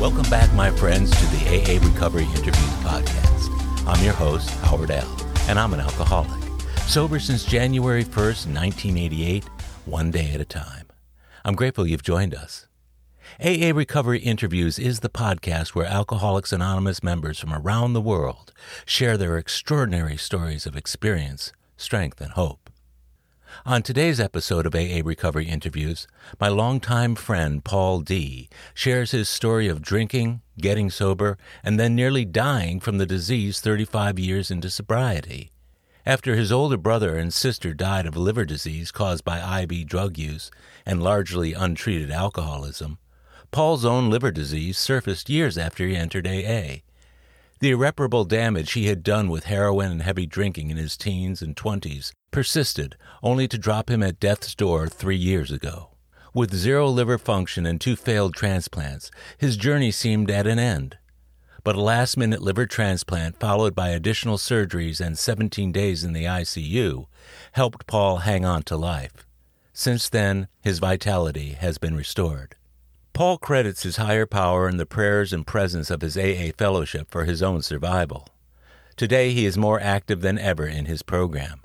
Welcome back, my friends, to the AA Recovery Interviews podcast. I'm your host, Howard L., and I'm an alcoholic. Sober since January 1st, 1988, one day at a time. I'm grateful you've joined us. AA Recovery Interviews is the podcast where Alcoholics Anonymous members from around the world share their extraordinary stories of experience, strength, and hope. On today's episode of AA Recovery Interviews, my longtime friend Paul D shares his story of drinking, getting sober, and then nearly dying from the disease 35 years into sobriety. After his older brother and sister died of liver disease caused by IV drug use and largely untreated alcoholism, Paul's own liver disease surfaced years after he entered AA. The irreparable damage he had done with heroin and heavy drinking in his teens and twenties persisted, only to drop him at death's door three years ago. With zero liver function and two failed transplants, his journey seemed at an end. But a last minute liver transplant, followed by additional surgeries and 17 days in the ICU, helped Paul hang on to life. Since then, his vitality has been restored. Paul credits his higher power and the prayers and presence of his AA fellowship for his own survival. Today, he is more active than ever in his program.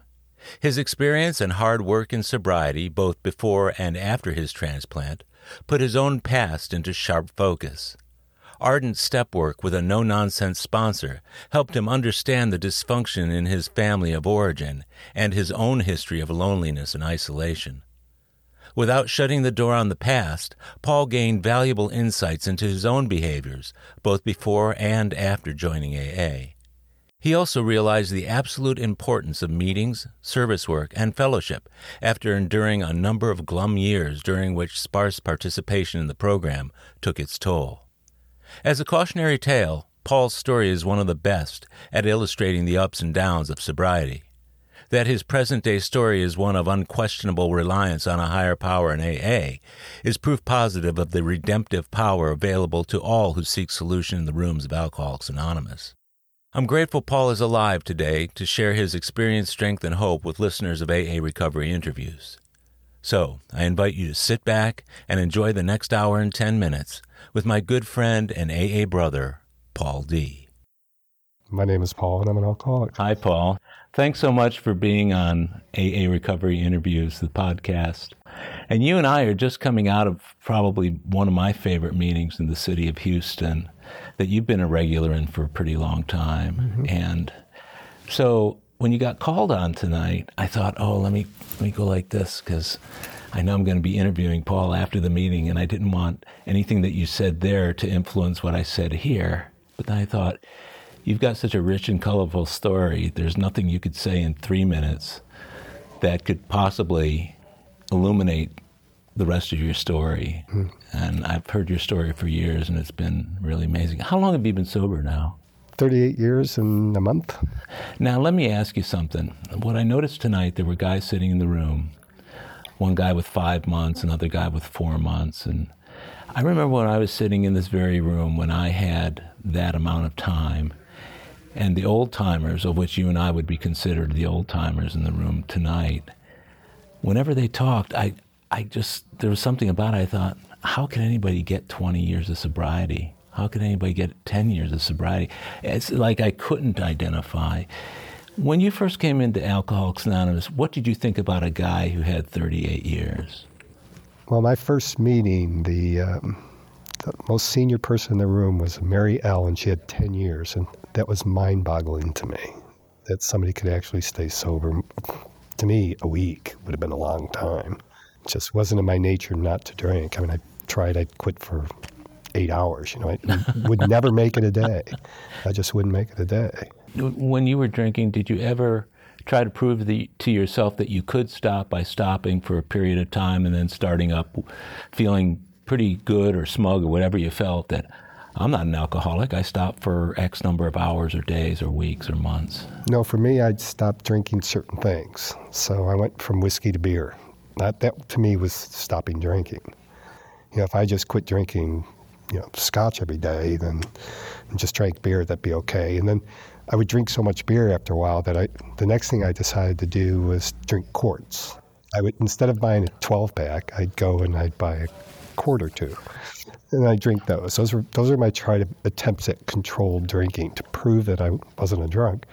His experience and hard work in sobriety, both before and after his transplant, put his own past into sharp focus. Ardent step work with a no nonsense sponsor helped him understand the dysfunction in his family of origin and his own history of loneliness and isolation. Without shutting the door on the past, Paul gained valuable insights into his own behaviors, both before and after joining AA. He also realized the absolute importance of meetings, service work, and fellowship after enduring a number of glum years during which sparse participation in the program took its toll. As a cautionary tale, Paul's story is one of the best at illustrating the ups and downs of sobriety. That his present day story is one of unquestionable reliance on a higher power in AA is proof positive of the redemptive power available to all who seek solution in the rooms of Alcoholics Anonymous. I'm grateful Paul is alive today to share his experience, strength, and hope with listeners of AA Recovery interviews. So, I invite you to sit back and enjoy the next hour and 10 minutes with my good friend and AA brother, Paul D. My name is Paul, and I'm an alcoholic. Hi, Paul. Thanks so much for being on AA Recovery Interviews, the podcast. And you and I are just coming out of probably one of my favorite meetings in the city of Houston that you've been a regular in for a pretty long time. Mm-hmm. And so when you got called on tonight, I thought, oh, let me let me go like this because I know I'm going to be interviewing Paul after the meeting, and I didn't want anything that you said there to influence what I said here. But then I thought, you've got such a rich and colorful story. There's nothing you could say in three minutes that could possibly illuminate the rest of your story. Mm. And I've heard your story for years, and it's been really amazing. How long have you been sober now? 38 years and a month. Now, let me ask you something. What I noticed tonight, there were guys sitting in the room, one guy with five months, another guy with four months. And I remember when I was sitting in this very room when I had that amount of time. And the old timers, of which you and I would be considered the old timers in the room tonight, whenever they talked, I, I just, there was something about it, I thought, how can anybody get 20 years of sobriety? How can anybody get 10 years of sobriety? It's like I couldn't identify. When you first came into Alcoholics Anonymous, what did you think about a guy who had 38 years? Well, my first meeting, the, um, the most senior person in the room was Mary L., and she had 10 years, and that was mind boggling to me that somebody could actually stay sober. To me, a week would have been a long time It just wasn't in my nature not to drink. I mean, I tried, I'd quit for eight hours. You know, I would never make it a day. I just wouldn't make it a day. When you were drinking, did you ever try to prove the, to yourself that you could stop by stopping for a period of time and then starting up, feeling pretty good or smug or whatever you felt that I'm not an alcoholic. I stop for X number of hours or days or weeks or months. No, for me, I'd stopped drinking certain things. So I went from whiskey to beer. That, that to me was stopping drinking. You know, if I just quit drinking, you know, scotch every day, then and just drank beer, that'd be okay. And then I would drink so much beer after a while that I, the next thing I decided to do was drink quarts. I would instead of buying a 12 pack, I'd go and I'd buy a quart or two. and I drink those. Those are those are my try to attempts at controlled drinking to prove that I wasn't a drunk.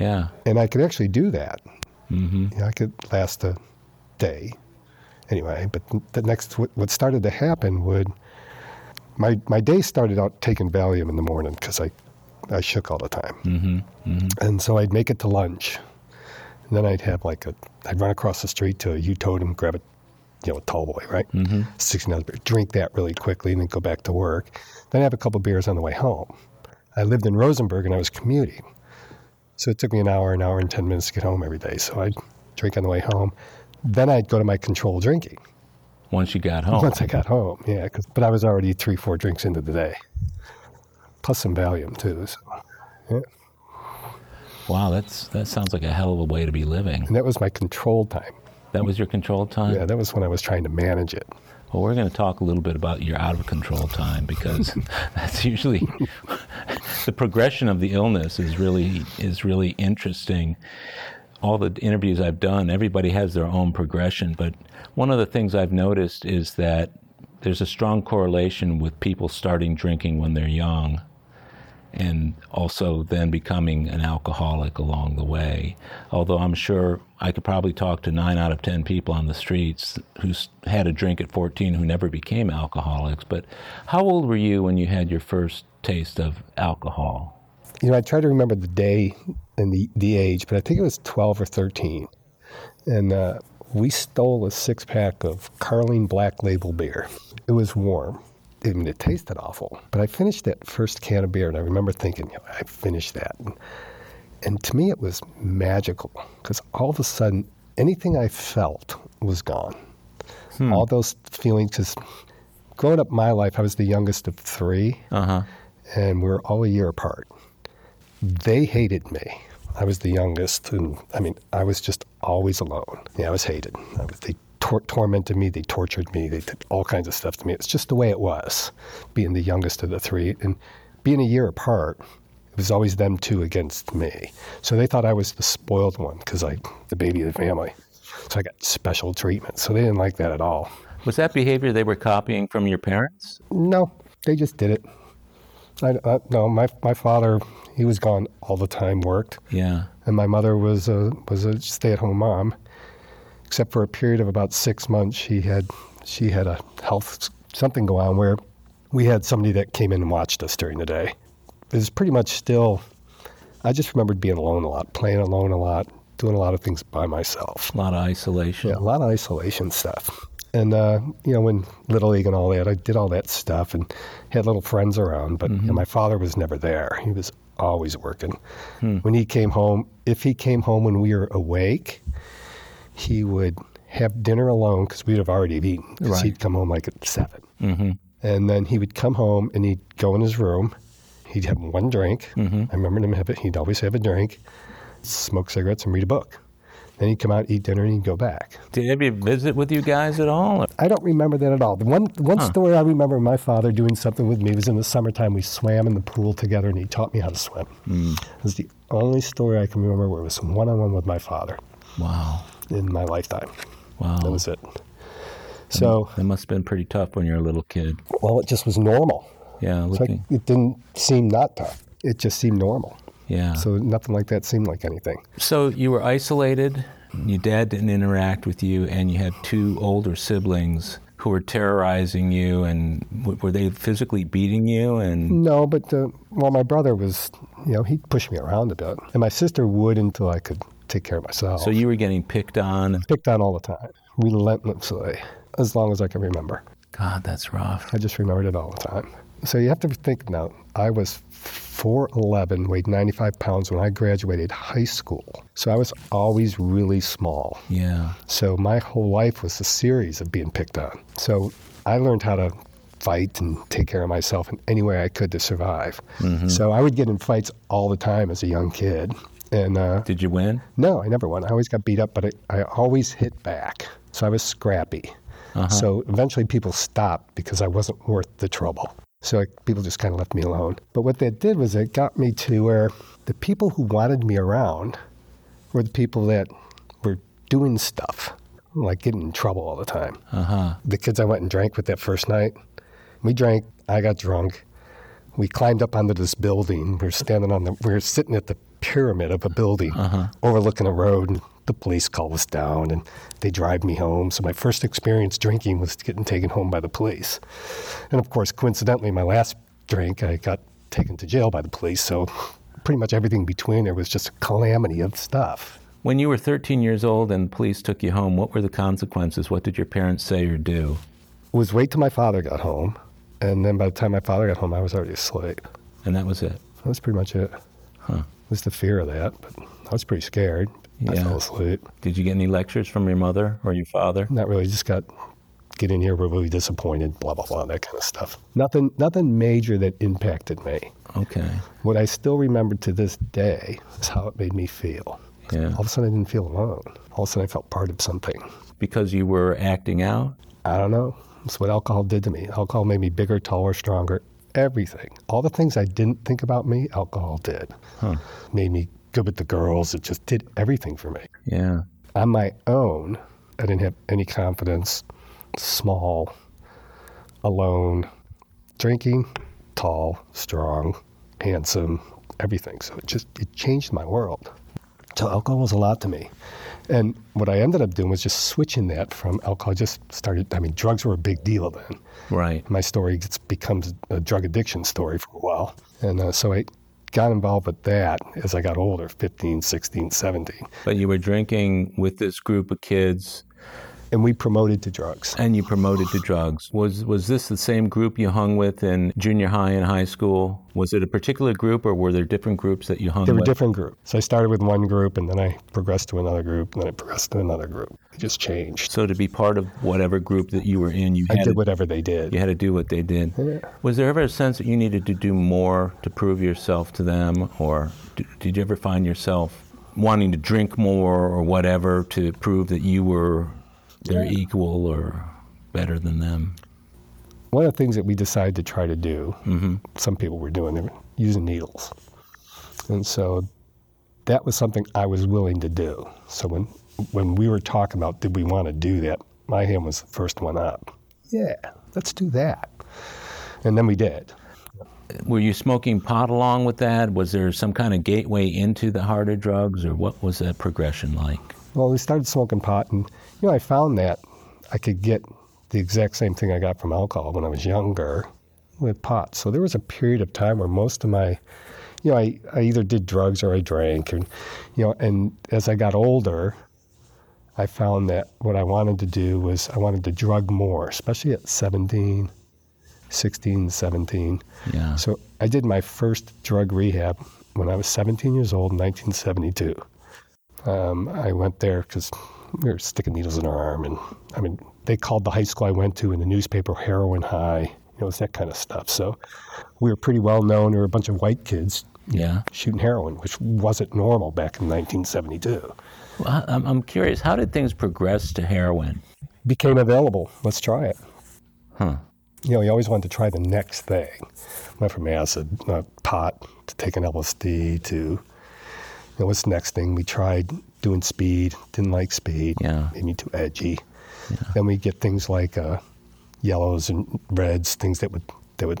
Yeah. And I could actually do that. Mm-hmm. You know, I could last a day, anyway. But the next, what what started to happen would my my day started out taking Valium in the morning because I I shook all the time, Mm-hmm. Mm-hmm. and so I'd make it to lunch, and then I'd have like a I'd run across the street to a U-Totem, grab a you know a tall boy, right? Mm-hmm. sixteen ounce beer, drink that really quickly, and then go back to work. Then I have a couple beers on the way home. I lived in Rosenberg and I was commuting, so it took me an hour, an hour and ten minutes to get home every day. So I'd drink on the way home. Then I'd go to my controlled drinking Once you got home. once I got home. Yeah, but I was already three, four drinks into the day, plus some Valium too. So, yeah. Wow, that's that sounds like a hell of a way to be living. And that was my control time. That was your control time. Yeah, that was when I was trying to manage it. Well, we're going to talk a little bit about your out of control time because that's usually the progression of the illness is really is really interesting. All the interviews I've done, everybody has their own progression, but one of the things I've noticed is that there's a strong correlation with people starting drinking when they're young and also then becoming an alcoholic along the way. Although I'm sure I could probably talk to nine out of 10 people on the streets who had a drink at 14 who never became alcoholics. But how old were you when you had your first taste of alcohol? You know, I try to remember the day and the, the age, but I think it was 12 or 13. And uh, we stole a six pack of Carling Black Label beer. It was warm. I mean, it tasted awful. But I finished that first can of beer, and I remember thinking, you know, I finished that. And, and to me, it was magical because all of a sudden, anything I felt was gone. All those feelings, because growing up my life, I was the youngest of three Uh huh. and we were all a year apart. They hated me. I was the youngest, and I mean, I was just always alone. Yeah, I was hated. I was, they tor- tormented me, they tortured me, they did all kinds of stuff to me. It's just the way it was, being the youngest of the three. And being a year apart, it was always them two against me. So they thought I was the spoiled one because I, the baby of the family. So I got special treatment. So they didn't like that at all. Was that behavior they were copying from your parents? No, they just did it. I, I, no, my my father, he was gone all the time, worked, Yeah. and my mother was a was a stay-at-home mom. Except for a period of about six months, she had she had a health something go on where we had somebody that came in and watched us during the day. It was pretty much still. I just remembered being alone a lot, playing alone a lot, doing a lot of things by myself. A lot of isolation. Yeah, a lot of isolation stuff. And uh, you know, when Little League and all that, I did all that stuff and had little friends around. But you know, my father was never there; he was always working. When he came home, if he came home when we were awake, he would have dinner alone because we'd have already eaten. Right. he'd come home like at 7 Mm-hmm. and then he would come home and he'd go in his room. He'd have one drink. Mm-hmm. I remember him have it. He'd always have a drink, smoke cigarettes, and read a book. Then he'd come out, eat dinner, and he'd go back. Did he ever visit with you guys at all? I don't remember that at all. The one one Huh. story I remember my father doing something with me was in the summertime. We swam in the pool together, and he taught me how to swim. Mm. It was the only story I can remember where it was one on one with my father Wow. In my lifetime. Wow. That was it. So, That must have been pretty tough when you were a little kid. well, it just was normal. Yeah. Like, Looking. it didn't seem not tough. It just seemed normal. yeah. So nothing like that seemed like anything. So you were isolated, your dad didn't interact with you, and you had two older siblings who were terrorizing you, and w- were they physically beating you? And No, but uh, well, my brother was, you know, he'd push me around a bit, and my sister would until I could take care of myself. so you were getting picked on. picked on all the time, relentlessly, as long as I can remember. God, that's rough. I just remembered it all the time. So you have to think now. I was 4'11", weighed 95 pounds when I graduated high school. So I was always really small. Yeah. So my whole life was a series of being picked on. So I learned how to fight and take care of myself in any way I could to survive. Mm-hmm. So I would get in fights all the time as a young kid. And uh, Did you win? no, I never won. I always got beat up, but I, I always hit back. So I was scrappy. So eventually people stopped because I wasn't worth the trouble. So like, people just kind of left me alone. But what that did was it got me to where the people who wanted me around were the people that were doing stuff, like getting in trouble all the time. Uh huh. The kids I went and drank with that first night, We drank. I got drunk. We climbed up onto this building. We were standing on the. We were sitting at the pyramid of a building uh-huh. overlooking a road. And the police called us down, and they drive me home. So my first experience drinking was getting taken home by the police. And of course, coincidentally, my last drink, I got taken to jail by the police. So pretty much everything between there was just a calamity of stuff. When you were 13 years old and the police took you home, what were the consequences? What did your parents say or do? It was wait till my father got home, and then by the time my father got home, I was already asleep. And that was it. That was pretty much it. Huh. Was the fear of that, but I was pretty scared. I Yeah. fell asleep. Did you get any lectures from your mother or your father? Not really. Just got get in here. We're really disappointed. Blah blah blah. That kind of stuff. Nothing. Nothing major that impacted me. Okay. What I still remember to this day is how it made me feel. Yeah. All of a sudden, I didn't feel alone. All of a sudden, I felt part of something. Because you were acting out? I don't know. It's what alcohol did to me. Alcohol made me bigger, taller, stronger. Everything. All the things I didn't think about me, alcohol did. Huh. Made me good with the girls. It just did everything for me. Yeah. On my own, I didn't have any confidence. Small, alone, drinking, tall, strong, handsome, everything. So it just it changed my world. So alcohol was a lot to me. And what I ended up doing was just switching that from alcohol. I just started, I mean, drugs were a big deal then. Right. My story gets, becomes a drug addiction story for a while. And uh, so I got involved with that as I got older 15, 16, 17. But you were drinking with this group of kids And we promoted to drugs. and you promoted to drugs. Was was this the same group you hung with in junior high and high school? Was it a particular group or were there different groups that you hung There were with? different groups. So I started with one group and then I progressed to another group and then I progressed to another group. It just changed. So to be part of whatever group that you were in, you I had did to, whatever they did. you had to do what they did. Yeah. Was there ever a sense that you needed to do more to prove yourself to them, or d- did you ever find yourself wanting to drink more or whatever to prove that you were their equal or better than them? One of the things that we decided to try to do, hmm some people were doing, they were using needles. And so that was something I was willing to do. So when when we were talking about did we want to do that, my hand was the first one up. Yeah, let's do that. And then we did. Were you smoking pot along with that? Was there some kind of gateway into the harder drugs, or what was that progression like? Well, we started smoking pot, and you know, I found that I could get the exact same thing I got from alcohol when I was younger with pot. So there was a period of time where most of my, you know, I, I either did drugs or I drank, and you know, and as I got older, I found that what I wanted to do was I wanted to drug more, especially at 17, 16, 17. Yeah. So I did my first drug rehab when I was 17 years old in 1972. Um, I went there because we were sticking needles in our arm, and I mean, they called the high school I went to in the newspaper heroin high. You know, it's that kind of stuff. So we were pretty well known. There were a bunch of white kids Yeah. shooting heroin, which wasn't normal back in 1972. Well, I'm curious, how did things progress to heroin? Became available. Let's try it. Huh. you know, you always wanted to try the next thing. Went from acid, uh, pot, to taking LSD, to, you know, what's the next thing? We tried doing speed, didn't like speed, Yeah. made me too edgy. Then we get things like uh, yellows and reds, things that would, that would,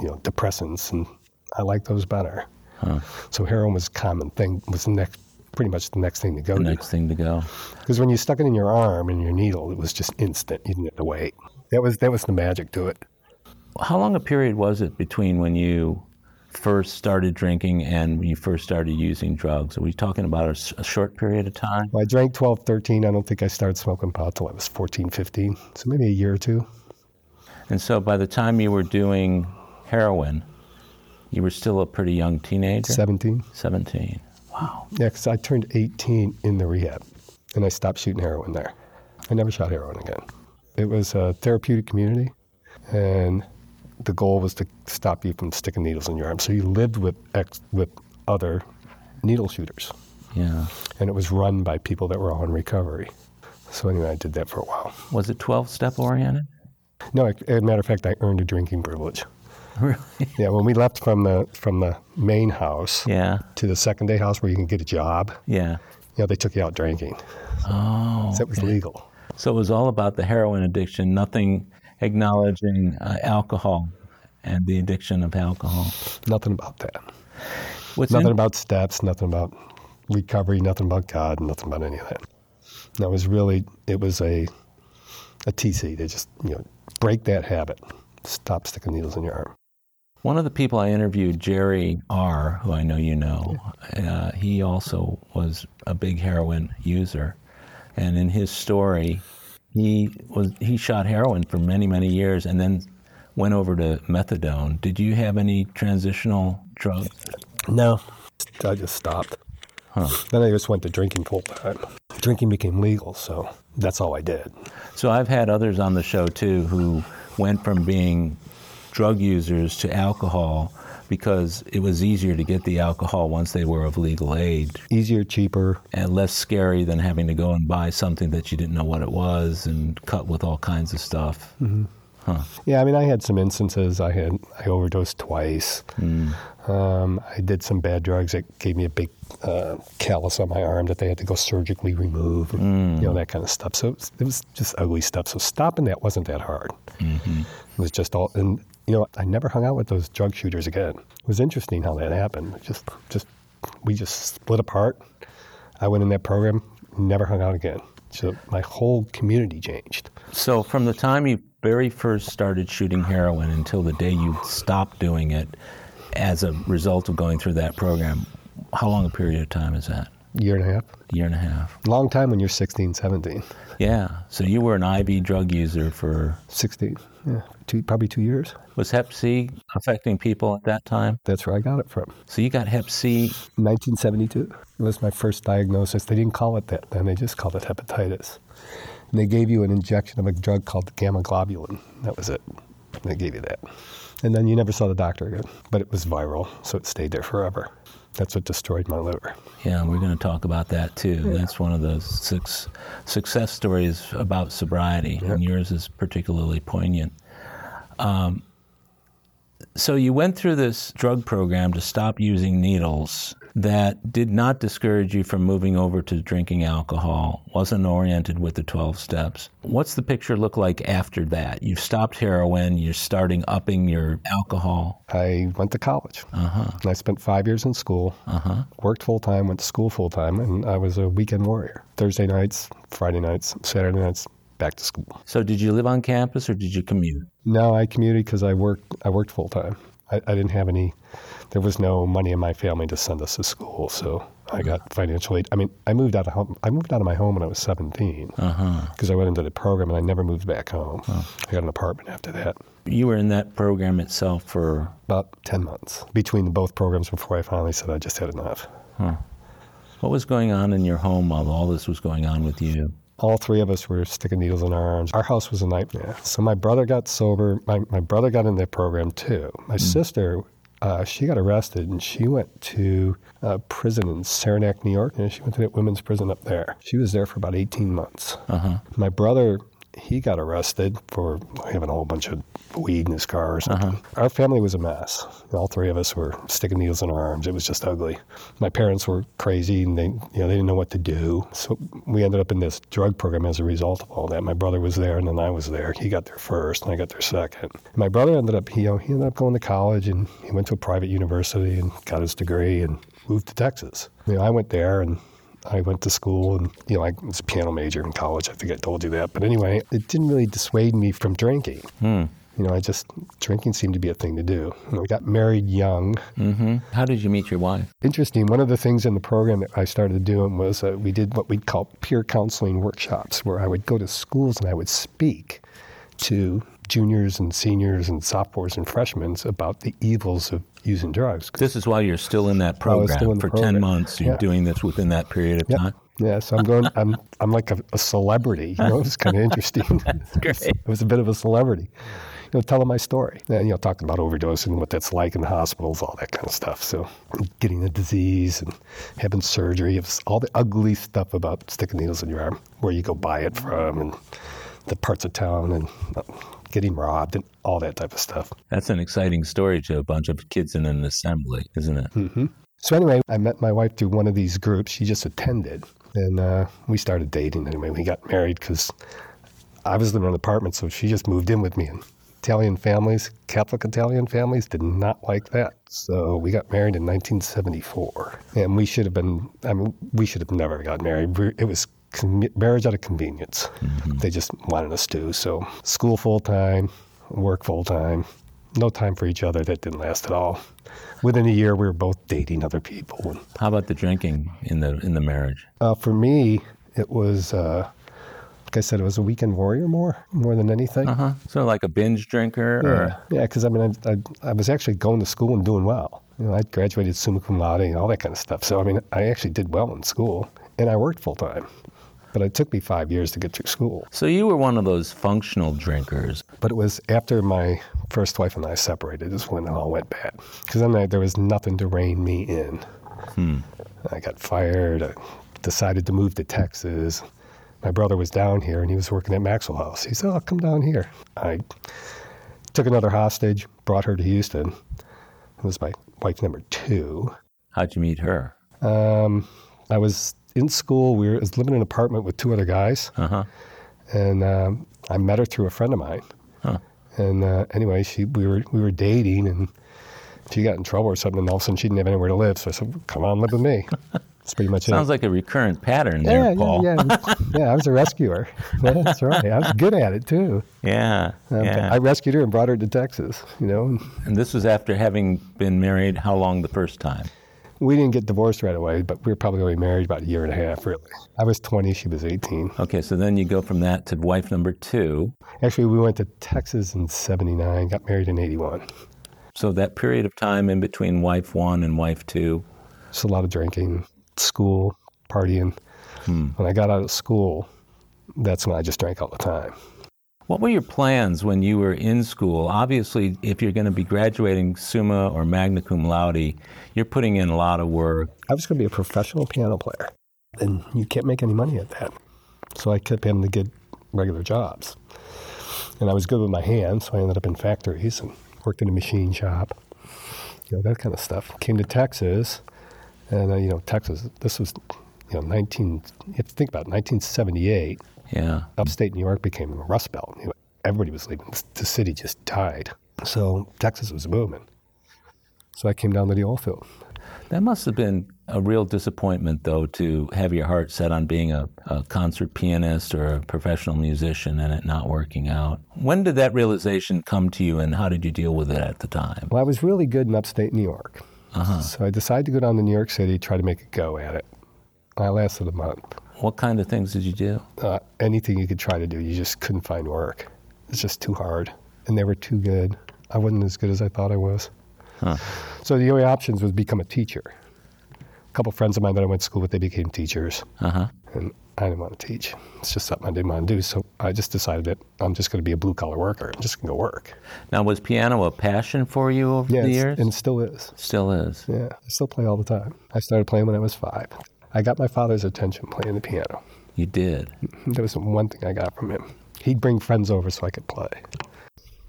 you know, depressants, and I like those better. Huh. So heroin was a common thing, was the next, pretty much the next thing to go The to. next thing to go. Because when you stuck it in your arm and your needle, it was just instant. You didn't have to wait. That was that was the magic to it. How long a period was it between when you first started drinking and when you first started using drugs? Are we talking about a short period of time? Well, I drank 12, 13. I don't think I started smoking pot till I was 14, 15. So maybe a year or two. And so by the time you were doing heroin, you were still a pretty young teenager? 17. 17. Wow. Yeah, because I turned 18 in the rehab and I stopped shooting heroin there. I never shot heroin again. It was a therapeutic community and the goal was to stop you from sticking needles in your arm. So you lived with ex, with other needle shooters Yeah. and it was run by people that were all in recovery. So anyway, I did that for a while. Was it 12 step oriented? No, as a matter of fact, I earned a drinking privilege. Really? Yeah, when we left from the from the main house Yeah. to the second day house where you can get a job, Yeah. you know, they took you out drinking. Oh. So that was legal. So it was all about the heroin addiction. Nothing acknowledging uh, alcohol and the addiction of alcohol. Nothing about that. What's nothing in- about steps, nothing about recovery, nothing about God, nothing about any of that. That was really, it was a, a TC. They just, you know, break that habit. Stop sticking needles in your arm. One of the people I interviewed, Jerry R., who I know you know, uh, he also was a big heroin user, and in his story, he was he shot heroin for many many years, and then went over to methadone. Did you have any transitional drugs? No. I just stopped. Huh. Then I just went to drinking full time. Drinking became legal, so that's all I did. So I've had others on the show too who went from being drug users to alcohol because it was easier to get the alcohol once they were of legal age Easier, cheaper. and less scary than having to go and buy something that you didn't know what it was and cut with all kinds of stuff. Yeah, I mean, I had some instances. I had I overdosed twice. Um, I did some bad drugs that gave me a big uh, callus on my arm that they had to go surgically remove. And, You know that kind of stuff. So it was, it was just ugly stuff. So stopping that wasn't that hard. It was just all. And you know, I never hung out with those drug shooters again. It was interesting how that happened. Just, just we just split apart. I went in that program, never hung out again. So my whole community changed. So from the time you very first started shooting heroin until the day you stopped doing it as a result of going through that program, how long a period of time is that? Year and a half. year and a half. Long time when you're 16, 17. Yeah. So you were an IV drug user for 16, yeah, two, probably two years. was Hep C affecting people at that time? That's where I got it from. So you got Hep C. 1972. It was my first diagnosis. They didn't call it that then, they just called it hepatitis. And they gave you an injection of a drug called gamma globulin. That was it. They gave you that. And then you never saw the doctor again. But it was viral, so it stayed there forever. That's what destroyed my liver. Yeah, we're going to talk about that too. That's one of those six success stories about sobriety, and yours is particularly poignant. Um, so you went through this drug program to stop using needles that did not discourage you from moving over to drinking alcohol, wasn't oriented with the 12 steps. What's the picture look like after that? You've stopped heroin, you're starting upping your alcohol. I went to college. Uh-huh. I spent five years in school, Uh-huh. worked full time, went to school full time, and I was a weekend warrior. Thursday nights, Friday nights, Saturday nights, back to school. So did you live on campus or did you commute? No, I commuted because I worked. I worked full time. I, I didn't have any. There was no money in my family to send us to school, so I got financial aid. I mean, I moved out of home. I moved out of my home when I was 17 Uh-huh. because I went into the program and I never moved back home. I got an apartment after that. You were in that program itself for About 10 months between both programs before I finally said I just had enough. what was going on in your home while all this was going on with you? All three of us were sticking needles in our arms. Our house was a nightmare. So my brother got sober. My, my brother got in that program too. My sister, uh, she got arrested and she went to a prison in Saranac, New York. And she went to that women's prison up there. She was there for about 18 months. Uh-huh. My brother, he got arrested for having a whole bunch of weed in his car or something. Uh-huh. Our family was a mess. All three of us were sticking needles in our arms. It was just ugly. My parents were crazy and they, you know, they didn't know what to do. So we ended up in this drug program as a result of all that. My brother was there and then I was there. He got there first and I got there second. My brother ended up, he, you know, he ended up going to college and he went to a private university and got his degree and moved to Texas. You know, I went there and I went to school and, you know, I was a piano major in college. I think I told you that. But anyway, it didn't really dissuade me from drinking. You know, I just, drinking seemed to be a thing to do. We got married young. Mm-hmm. How did you meet your wife? Interesting. One of the things in the program that I started doing was uh, we did what we'd call peer counseling workshops, where I would go to schools and I would speak to juniors and seniors and sophomores and freshmen about the evils of using drugs. This is while you're still in that program in for program. 10 months. You're Yeah. doing this within that period of Yep. time. Yeah, so I'm going. I'm I'm like a, a celebrity. You know, it's kind of interesting. great. It was a bit of a celebrity. You know, telling my story. And, you know, talking about overdosing, what that's like in the hospitals, all that kind of stuff. So, getting the disease and having surgery, all the ugly stuff about sticking needles in your arm, where you go buy it from, and the parts of town, and getting robbed, and all that type of stuff. That's an exciting story to a bunch of kids in an assembly, isn't it? So anyway, I met my wife through one of these groups. She just attended, and uh, we started dating. Anyway, we got married because I was living in an apartment, so she just moved in with me. And Italian families, Catholic Italian families, did not like that. So we got married in 1974, and we should have been. I mean, we should have never got married. It was marriage out of convenience. Mm-hmm. They just wanted us to. So school full time, work full time, no time for each other. That didn't last at all. Within a year, we were both dating other people. How about the drinking in the in the marriage? Uh, for me, it was. Uh, like I said, it was a weekend warrior more, more than anything. Uh-huh. So like a binge drinker, yeah, or yeah, because I mean, I, I, I, was actually going to school and doing well. You know, I graduated summa cum laude and all that kind of stuff. So I mean, I actually did well in school, and I worked full time. But it took me five years to get through school. So you were one of those functional drinkers. But it was after my first wife and I separated is when it all went bad. Because then I, there was nothing to rein me in. Hmm. I got fired. I decided to move to Texas my brother was down here and he was working at Maxwell House. He said, "I'll oh, come down here." I took another hostage, brought her to Houston. It was my wife number two. How'd you meet her? Um, I was in school. We were living in an apartment with two other guys, uh-huh. and um, I met her through a friend of mine. Huh. And uh, anyway, she we were we were dating, and she got in trouble or something, and all of a sudden she didn't have anywhere to live. So I said, "Come on, live with me." That's pretty much Sounds it. like a recurrent pattern there, yeah, Paul. Yeah, yeah. yeah, I was a rescuer. That's right. I was good at it too. Yeah, um, yeah. I rescued her and brought her to Texas. You know. And this was after having been married. How long the first time? We didn't get divorced right away, but we were probably only married about a year and a half, really. I was 20, she was 18. Okay, so then you go from that to wife number two. Actually, we went to Texas in 79, got married in 81. So that period of time in between wife one and wife two? It's a lot of drinking, school, partying. Hmm. When I got out of school, that's when I just drank all the time. What were your plans when you were in school? Obviously, if you're going to be graduating summa or magna cum laude, you're putting in a lot of work. I was going to be a professional piano player, and you can't make any money at that. So I kept having to get regular jobs. And I was good with my hands, so I ended up in factories and worked in a machine shop, you know, that kind of stuff. Came to Texas, and uh, you know, Texas. This was, you know, 19. You have to think about it, 1978. Yeah. Upstate New York became a Rust Belt. Everybody was leaving. The city just died. So Texas was booming. So I came down to the oil field. That must have been a real disappointment, though, to have your heart set on being a, a, concert pianist or a professional musician and it not working out. When did that realization come to you, and how did you deal with it at the time? Well, I was really good in upstate New York. Uh-huh. So I decided to go down to New York City, try to make a go at it. I lasted a month. What kind of things did you do? Uh, anything you could try to do. You just couldn't find work. It's just too hard. And they were too good. I wasn't as good as I thought I was. Huh. So the only options was become a teacher. A couple friends of mine that I went to school with, they became teachers. Uh-huh. And I didn't want to teach. It's just something I didn't want to do. So I just decided that I'm just going to be a blue collar worker. I'm just going to go work. Now, was piano a passion for you over yeah, the years? and still is. Still is. Yeah, I still play all the time. I started playing when I was five. I got my father's attention playing the piano. You did? That was one thing I got from him. He'd bring friends over so I could play.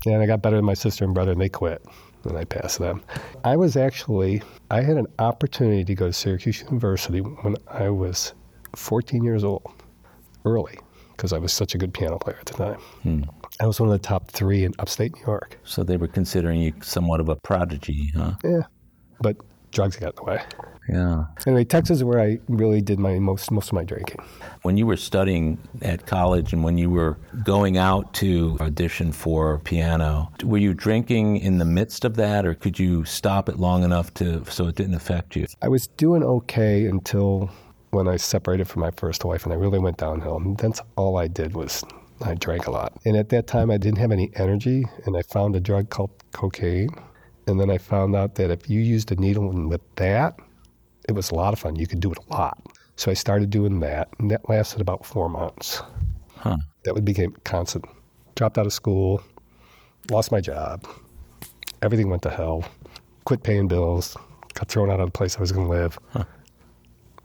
And I got better than my sister and brother, and they quit. And I passed them. I was actually, I had an opportunity to go to Syracuse University when I was 14 years old, early, because I was such a good piano player at the time. Hmm. I was one of the top three in upstate New York. So they were considering you somewhat of a prodigy, huh? Yeah, but drugs got in the way. Yeah. Anyway, Texas is where I really did my most most of my drinking. When you were studying at college and when you were going out to audition for piano, were you drinking in the midst of that, or could you stop it long enough to so it didn't affect you? I was doing okay until when I separated from my first wife and I really went downhill. And that's all I did was I drank a lot. And at that time, I didn't have any energy, and I found a drug called cocaine. And then I found out that if you used a needle with that, it was a lot of fun. You could do it a lot. So I started doing that, and that lasted about four months. Huh. That would became constant. Dropped out of school, lost my job. Everything went to hell. Quit paying bills. Got thrown out of the place I was going to live. Huh.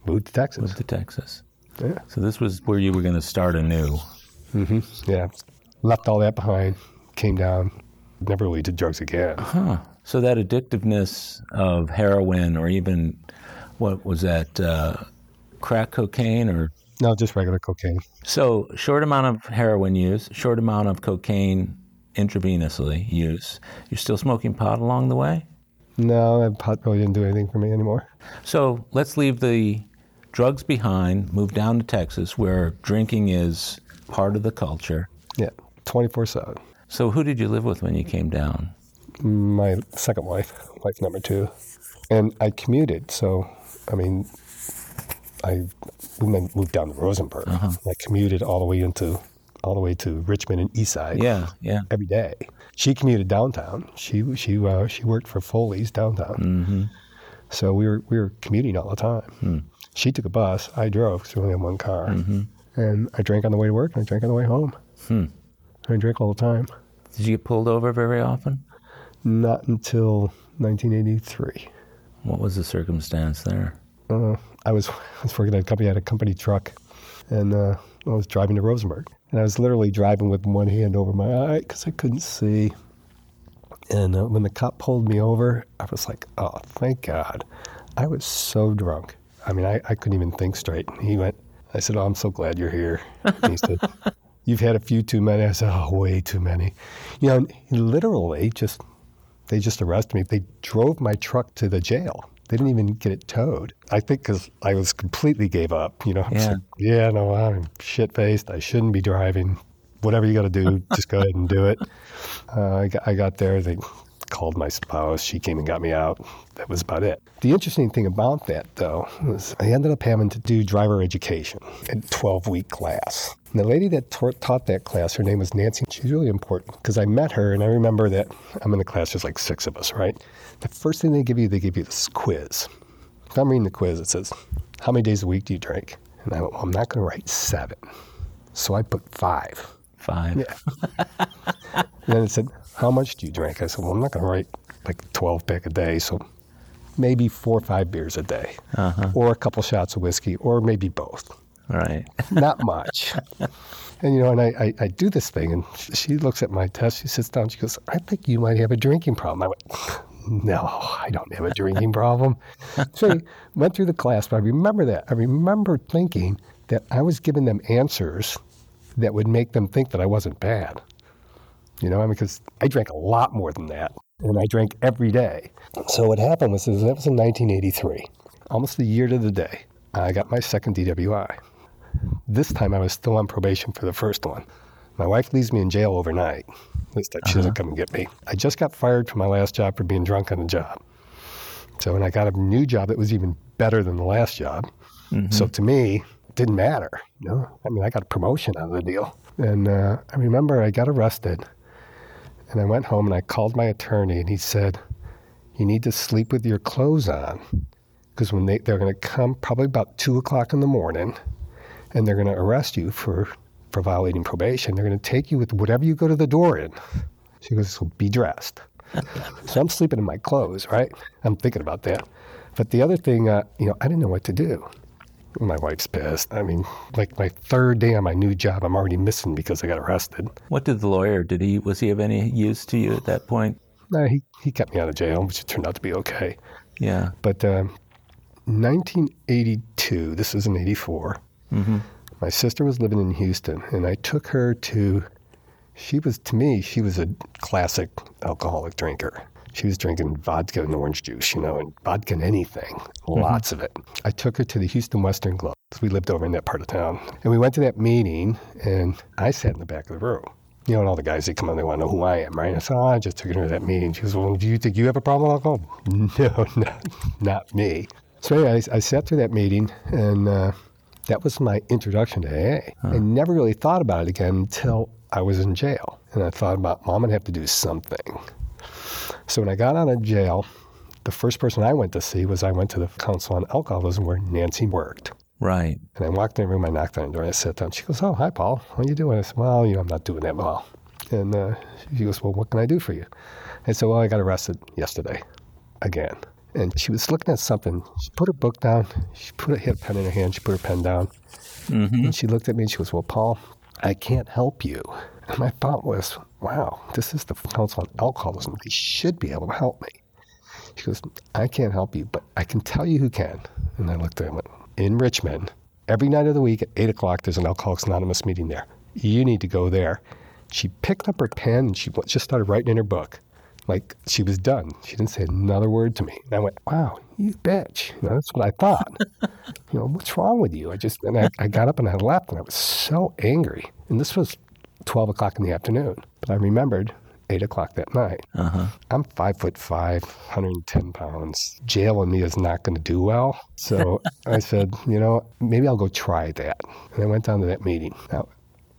Moved to Texas. Moved to Texas. Yeah. So this was where you were going to start anew. Mm-hmm. Yeah. Left all that behind. Came down. Never really did drugs again. Huh. So that addictiveness of heroin, or even what was that, uh, crack cocaine, or No, just regular cocaine. So, short amount of heroin use, short amount of cocaine intravenously use. You're still smoking pot along the way? No, pot really didn't do anything for me anymore. So, let's leave the drugs behind, move down to Texas where drinking is part of the culture. Yeah, 24 7. So, who did you live with when you came down? My second wife, wife number two. And I commuted, so, I mean, I moved down to Rosenberg. Uh-huh. I commuted all the way into all the way to Richmond and Eastside. Yeah, yeah. Every day. She commuted downtown. She she uh, she worked for Foley's downtown. Mm-hmm. So we were we were commuting all the time. Hmm. She took a bus. I drove because we only had one car. Mm-hmm. And I drank on the way to work and I drank on the way home. Hmm. I drank all the time. Did you get pulled over very often? Not until 1983. What was the circumstance there? Uh, I was I was working at a company. I had a company truck, and uh, I was driving to Rosenberg, and I was literally driving with one hand over my eye because I couldn't see. And uh, when the cop pulled me over, I was like, "Oh, thank God!" I was so drunk. I mean, I, I couldn't even think straight. He went. I said, "Oh, I'm so glad you're here." And he said, "You've had a few too many." I said, "Oh, way too many." You know, literally, just they just arrested me. They drove my truck to the jail. They didn't even get it towed. I think because I was completely gave up. You know, yeah, like, yeah, no, I'm shit faced. I shouldn't be driving. Whatever you got to do, just go ahead and do it. Uh, I, got, I got there. They called my spouse. She came and got me out. That was about it. The interesting thing about that, though, was I ended up having to do driver education, a 12 week class. And the lady that ta- taught that class, her name was Nancy. She's really important because I met her and I remember that I'm in the class, there's like six of us, right? The first thing they give you, they give you this quiz. If I'm reading the quiz, it says, How many days a week do you drink? And I went, well, I'm not going to write seven. So I put five. Five. Yeah. and then it said, How much do you drink? I said, Well, I'm not going to write like 12 pack a day. So maybe four or five beers a day, Uh-huh. or a couple shots of whiskey, or maybe both. All right. Not much. and, you know, and I, I, I do this thing, and she looks at my test. She sits down. She goes, I think you might have a drinking problem. I went, No, I don't have a drinking problem. so I went through the class, but I remember that. I remember thinking that I was giving them answers that would make them think that I wasn't bad. You know, because I drank a lot more than that, and I drank every day. So what happened was, was that was in 1983, almost a year to the day. I got my second DWI. This time I was still on probation for the first one. My wife leaves me in jail overnight. At least she doesn't come and get me. I just got fired from my last job for being drunk on the job. So when I got a new job that was even better than the last job. So to me, it didn't matter. You know? I mean, I got a promotion out of the deal. And uh, I remember I got arrested and I went home and I called my attorney and he said, You need to sleep with your clothes on because when they, they're going to come probably about two o'clock in the morning and they're going to arrest you for, for violating probation. They're going to take you with whatever you go to the door in. She goes, So be dressed. so I'm sleeping in my clothes, right? I'm thinking about that. But the other thing, uh, you know, I didn't know what to do. My wife's pissed. I mean, like my third day on my new job, I'm already missing because I got arrested. What did the lawyer? Did he? Was he of any use to you at that point? No, he, he kept me out of jail, which turned out to be okay. Yeah. But um, 1982, this is in 84, Mm-hmm. my sister was living in Houston, and I took her to, she was, to me, she was a classic alcoholic drinker. She was drinking vodka and orange juice, you know, and vodka and anything, lots of it. I took her to the Houston Western Club. We lived over in that part of town. And we went to that meeting, and I sat in the back of the room. You know, and all the guys, they come on, they want to know who I am, right? I said, oh, I just took her to that meeting. She goes, well, do you think you have a problem with alcohol? No, not, not me. So anyway, I, I sat through that meeting, and uh, that was my introduction to AA. I never really thought about it again until I was in jail. And I thought about, well, I'm going to have to do something. So when I got out of jail, the first person I went to see was I went to the Council on Alcoholism where Nancy worked. Right. And I walked in the room, I knocked on the door, and I sat down. She goes, Oh, hi, Paul. How are you doing? I said, Well, you know, I'm not doing that well. And uh, she goes, Well, what can I do for you? I said, Well, I got arrested yesterday again. And she was looking at something. She put her book down. She put a hit pen in her hand. She put her pen down. Mm-hmm. And she looked at me and she goes, Well, Paul, I can't help you. And my thought was, Wow, this is the Council on Alcoholism. They should be able to help me. She goes, I can't help you, but I can tell you who can. And I looked at her and went, In Richmond, every night of the week at 8 o'clock, there's an Alcoholics Anonymous meeting there. You need to go there. She picked up her pen and she just started writing in her book. Like she was done. She didn't say another word to me. And I went, wow, you bitch. You know, that's what I thought. you know, what's wrong with you? I just, and I, I got up and I left and I was so angry. And this was 12 o'clock in the afternoon. But I remembered eight o'clock that night. Uh-huh. I'm five foot five, 110 pounds. Jail on me is not going to do well. So I said, you know, maybe I'll go try that. And I went down to that meeting. Now,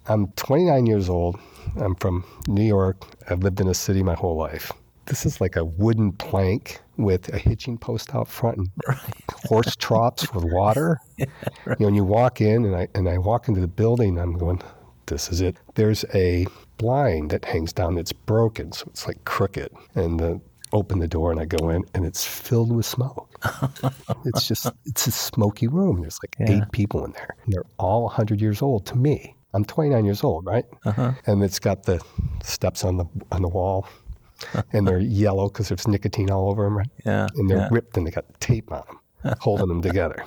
I'm 29 years old. I'm from New York. I've lived in a city my whole life. This is like a wooden plank with a hitching post out front and right. horse troughs with water. Yeah, right. You know, and you walk in, and I and I walk into the building. I'm going, this is it. There's a blind that hangs down that's broken, so it's like crooked. And the open the door and I go in and it's filled with smoke. it's just it's a smoky room. There's like yeah. eight people in there. And they're all 100 years old to me. I'm 29 years old, right? Uh-huh. And it's got the steps on the on the wall, and they're yellow because there's nicotine all over them, right? Yeah. And they're yeah. ripped and they got tape on them, holding them together.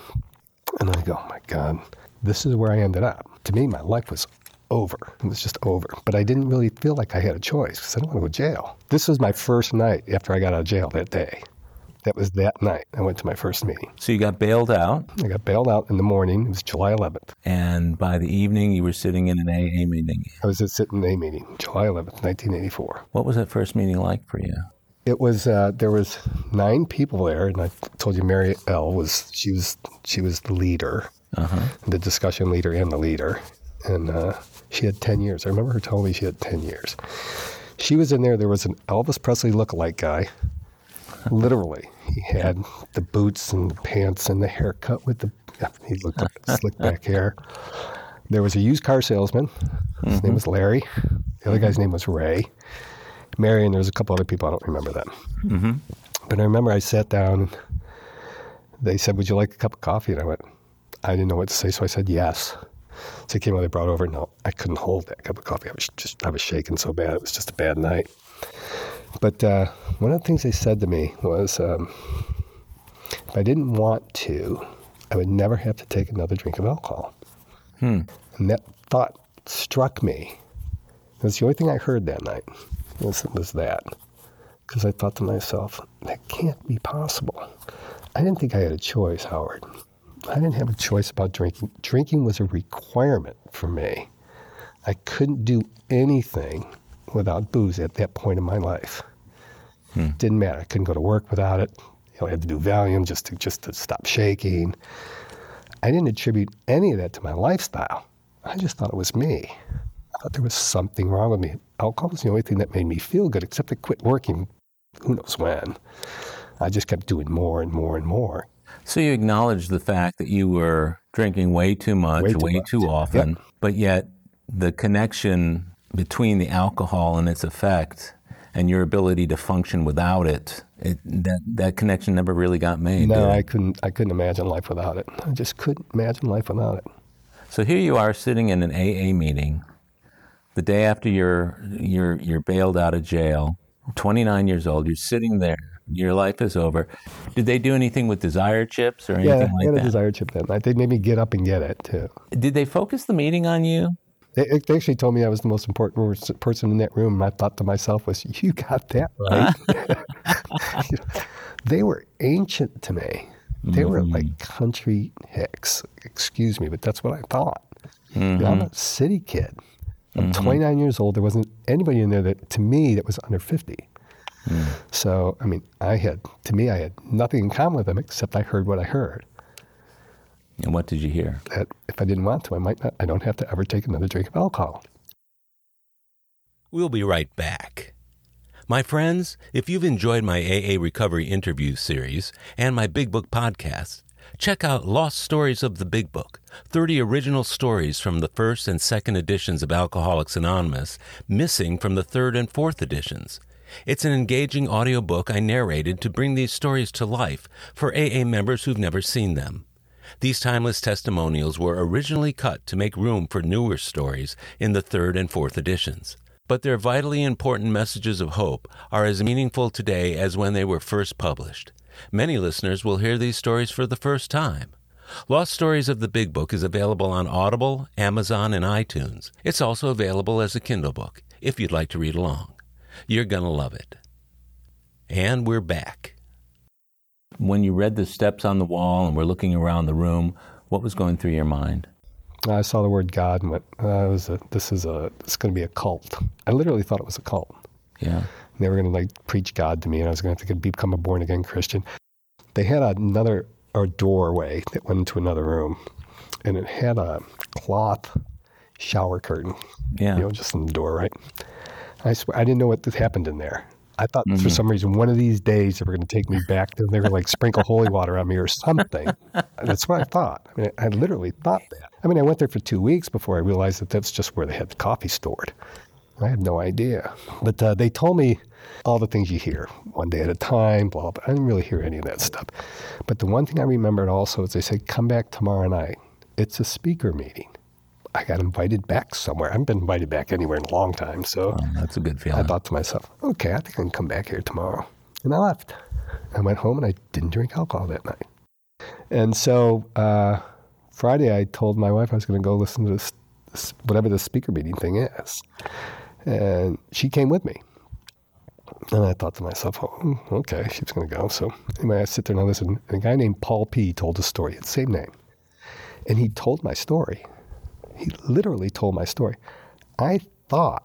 And I go, oh my God, this is where I ended up. To me, my life was over. It was just over. But I didn't really feel like I had a choice because I don't want to go to jail. This was my first night after I got out of jail that day. That was that night. I went to my first meeting. So you got bailed out? I got bailed out in the morning. It was July 11th. And by the evening, you were sitting in an AA meeting? I was sitting AA meeting, July 11th, 1984. What was that first meeting like for you? It was uh, there was nine people there, and I told you Mary L was she was she was the leader, uh-huh. the discussion leader and the leader, and uh, she had 10 years. I remember her telling me she had 10 years. She was in there. There was an Elvis Presley look-alike guy. Literally, he had the boots and the pants and the haircut with the he looked like slick back hair. There was a used car salesman. His mm-hmm. name was Larry. The other guy's name was Ray. Mary, and there was a couple other people. I don't remember them. Mm-hmm. But I remember I sat down. They said, "Would you like a cup of coffee?" And I went, I didn't know what to say, so I said yes. So he came out, they brought over. No, I couldn't hold that cup of coffee. I was just, I was shaking so bad. It was just a bad night. But uh, one of the things they said to me was, um, if I didn't want to, I would never have to take another drink of alcohol. Hmm. And that thought struck me. It was the only thing I heard that night was, was that. Because I thought to myself, that can't be possible. I didn't think I had a choice, Howard. I didn't have a choice about drinking. Drinking was a requirement for me. I couldn't do anything without booze at that point in my life. Hmm. Didn't matter. I couldn't go to work without it. You know, I had to do Valium just to just to stop shaking. I didn't attribute any of that to my lifestyle. I just thought it was me. I thought there was something wrong with me. Alcohol was the only thing that made me feel good, except I quit working who knows when. I just kept doing more and more and more. So you acknowledge the fact that you were drinking way too much, way too, way much. too often, yep. but yet the connection between the alcohol and its effect and your ability to function without it, it that that connection never really got made. No, I couldn't. I couldn't imagine life without it. I just couldn't imagine life without it. So here you are sitting in an AA meeting, the day after you're you're you're bailed out of jail, 29 years old. You're sitting there your life is over. Did they do anything with desire chips or anything yeah, like that? Yeah, a desire chip that night. They made me get up and get it too. Did they focus the meeting on you? They, they actually told me I was the most important person in that room. And I thought to myself, "Was you got that right?" they were ancient to me. They mm-hmm. were like country hicks. Excuse me, but that's what I thought. Mm-hmm. You know, I'm a city kid. I'm mm-hmm. 29 years old. There wasn't anybody in there that, to me, that was under 50. Mm. So, I mean, I had, to me, I had nothing in common with them except I heard what I heard. And what did you hear? That if I didn't want to, I might not, I don't have to ever take another drink of alcohol. We'll be right back. My friends, if you've enjoyed my AA Recovery interview series and my Big Book podcast, check out Lost Stories of the Big Book 30 original stories from the first and second editions of Alcoholics Anonymous, missing from the third and fourth editions. It's an engaging audiobook I narrated to bring these stories to life for AA members who've never seen them. These timeless testimonials were originally cut to make room for newer stories in the third and fourth editions. But their vitally important messages of hope are as meaningful today as when they were first published. Many listeners will hear these stories for the first time. Lost Stories of the Big Book is available on Audible, Amazon, and iTunes. It's also available as a Kindle book if you'd like to read along. You're going to love it. And we're back. When you read the steps on the wall and were looking around the room, what was going through your mind? I saw the word God and went, uh, was a, "This is a. It's going to be a cult." I literally thought it was a cult. Yeah. And they were going to like preach God to me, and I was going to have to become a born again Christian. They had another a doorway that went into another room, and it had a cloth shower curtain. Yeah. You know, just in the door, right? I swear, I didn't know what happened in there. I thought for some reason one of these days they were going to take me back. They were like sprinkle holy water on me or something. That's what I thought. I mean, I literally thought that. I mean, I went there for two weeks before I realized that that's just where they had the coffee stored. I had no idea. But uh, they told me all the things you hear, one day at a time, blah, blah. I didn't really hear any of that stuff. But the one thing I remembered also is they said, come back tomorrow night. It's a speaker meeting. I got invited back somewhere. I haven't been invited back anywhere in a long time. So Oh, that's a good feeling. I thought to myself, okay, I think I can come back here tomorrow. And I left. I went home and I didn't drink alcohol that night. And so uh, Friday, I told my wife I was going to go listen to this, this, whatever the speaker meeting thing is. And she came with me. And I thought to myself, oh, okay, she's going to go. So anyway, I sit there and I listen. And a guy named Paul P. told a story, the same name. And he told my story. He literally told my story. I thought,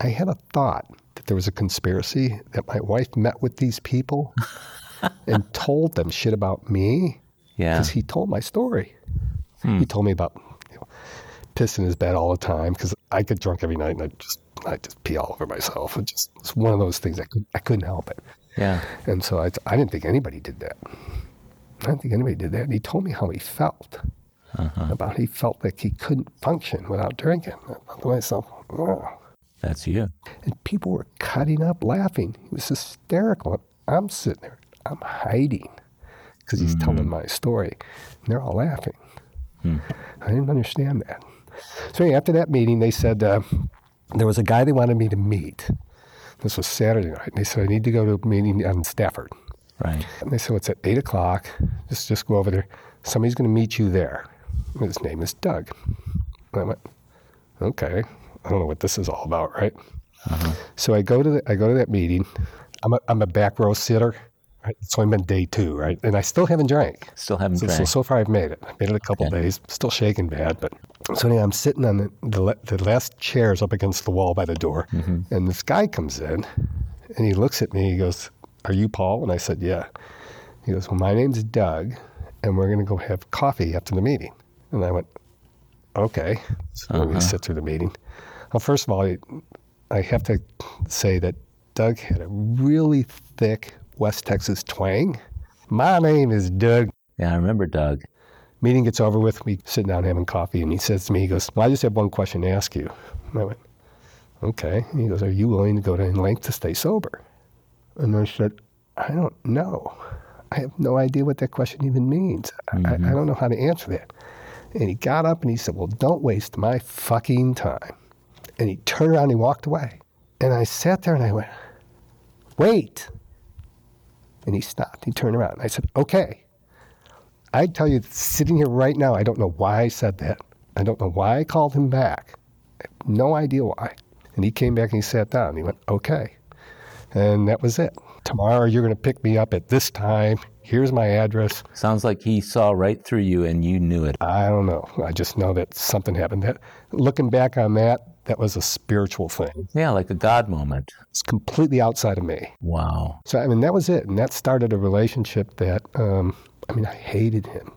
I had a thought that there was a conspiracy, that my wife met with these people and told them shit about me Yeah. because he told my story. Hmm. He told me about you know, pissing in his bed all the time because I get drunk every night and I just I just pee all over myself. It just it's one of those things I could I couldn't help it. Yeah. And so I, I didn't think anybody did that. I didn't think anybody did that. And he told me how he felt Uh-huh. about he felt like he couldn't function without drinking. I thought to myself, oh. That's you. And people were cutting up laughing. He was hysterical. I'm sitting there, I'm hiding because he's telling mm. my story. And they're all laughing. Hmm. I didn't understand that. So anyway, after that meeting, they said uh, there was a guy they wanted me to meet. This was Saturday night. And they said, I need to go to a meeting on Stafford. Right. And they said, well, it's at 8 o'clock. Just, just go over there. Somebody's going to meet you there. His name is Doug. And I went, okay. I don't know what this is all about, right? So I go to the, I go to that meeting. I'm a, I'm a back row sitter. Right? It's only been day two, right? And I still haven't drank. Still haven't So, drank. so, so far I've made it. I made it a couple Okay. days. Still shaking bad, but so anyway, I'm sitting on the, the the last chairs up against the wall by the door, Mm-hmm. and this guy comes in, and he looks at me. He goes, "Are you Paul?" And I said, "Yeah." He goes, "Well, my name's Doug, and we're going to go have coffee after the meeting." And I went, "Okay." So Uh-huh. we sit through the meeting. Well, first of all, I, I have to say that Doug had a really thick West Texas twang. My name is Doug yeah, I remember Doug. meeting gets over with, we sit down having coffee, and he says to me, he goes, Well, I just have one question to ask you. And I went, Okay. And he goes, Are you willing to go to any length to stay sober? And I said, I don't know. I have no idea what that question even means. I, I, I don't know how to answer that. And he got up and he said, Well, don't waste my fucking time. And he turned around and he walked away. And I sat there and I went, Wait. And he stopped. He turned around. And I said, Okay. I tell you, sitting here right now, I don't know why I said that. I don't know why I called him back. No idea why. And he came back and he sat down. And he went, okay. And that was it. Tomorrow you're going to pick me up at this time. Here's my address. Sounds like he saw right through you and you knew it. I don't know. I just know that something happened. That looking back on that, that was a spiritual thing. Yeah, like a God moment. It's completely outside of me. Wow. So I mean, that was it, and that started a relationship that um, I mean, I hated him.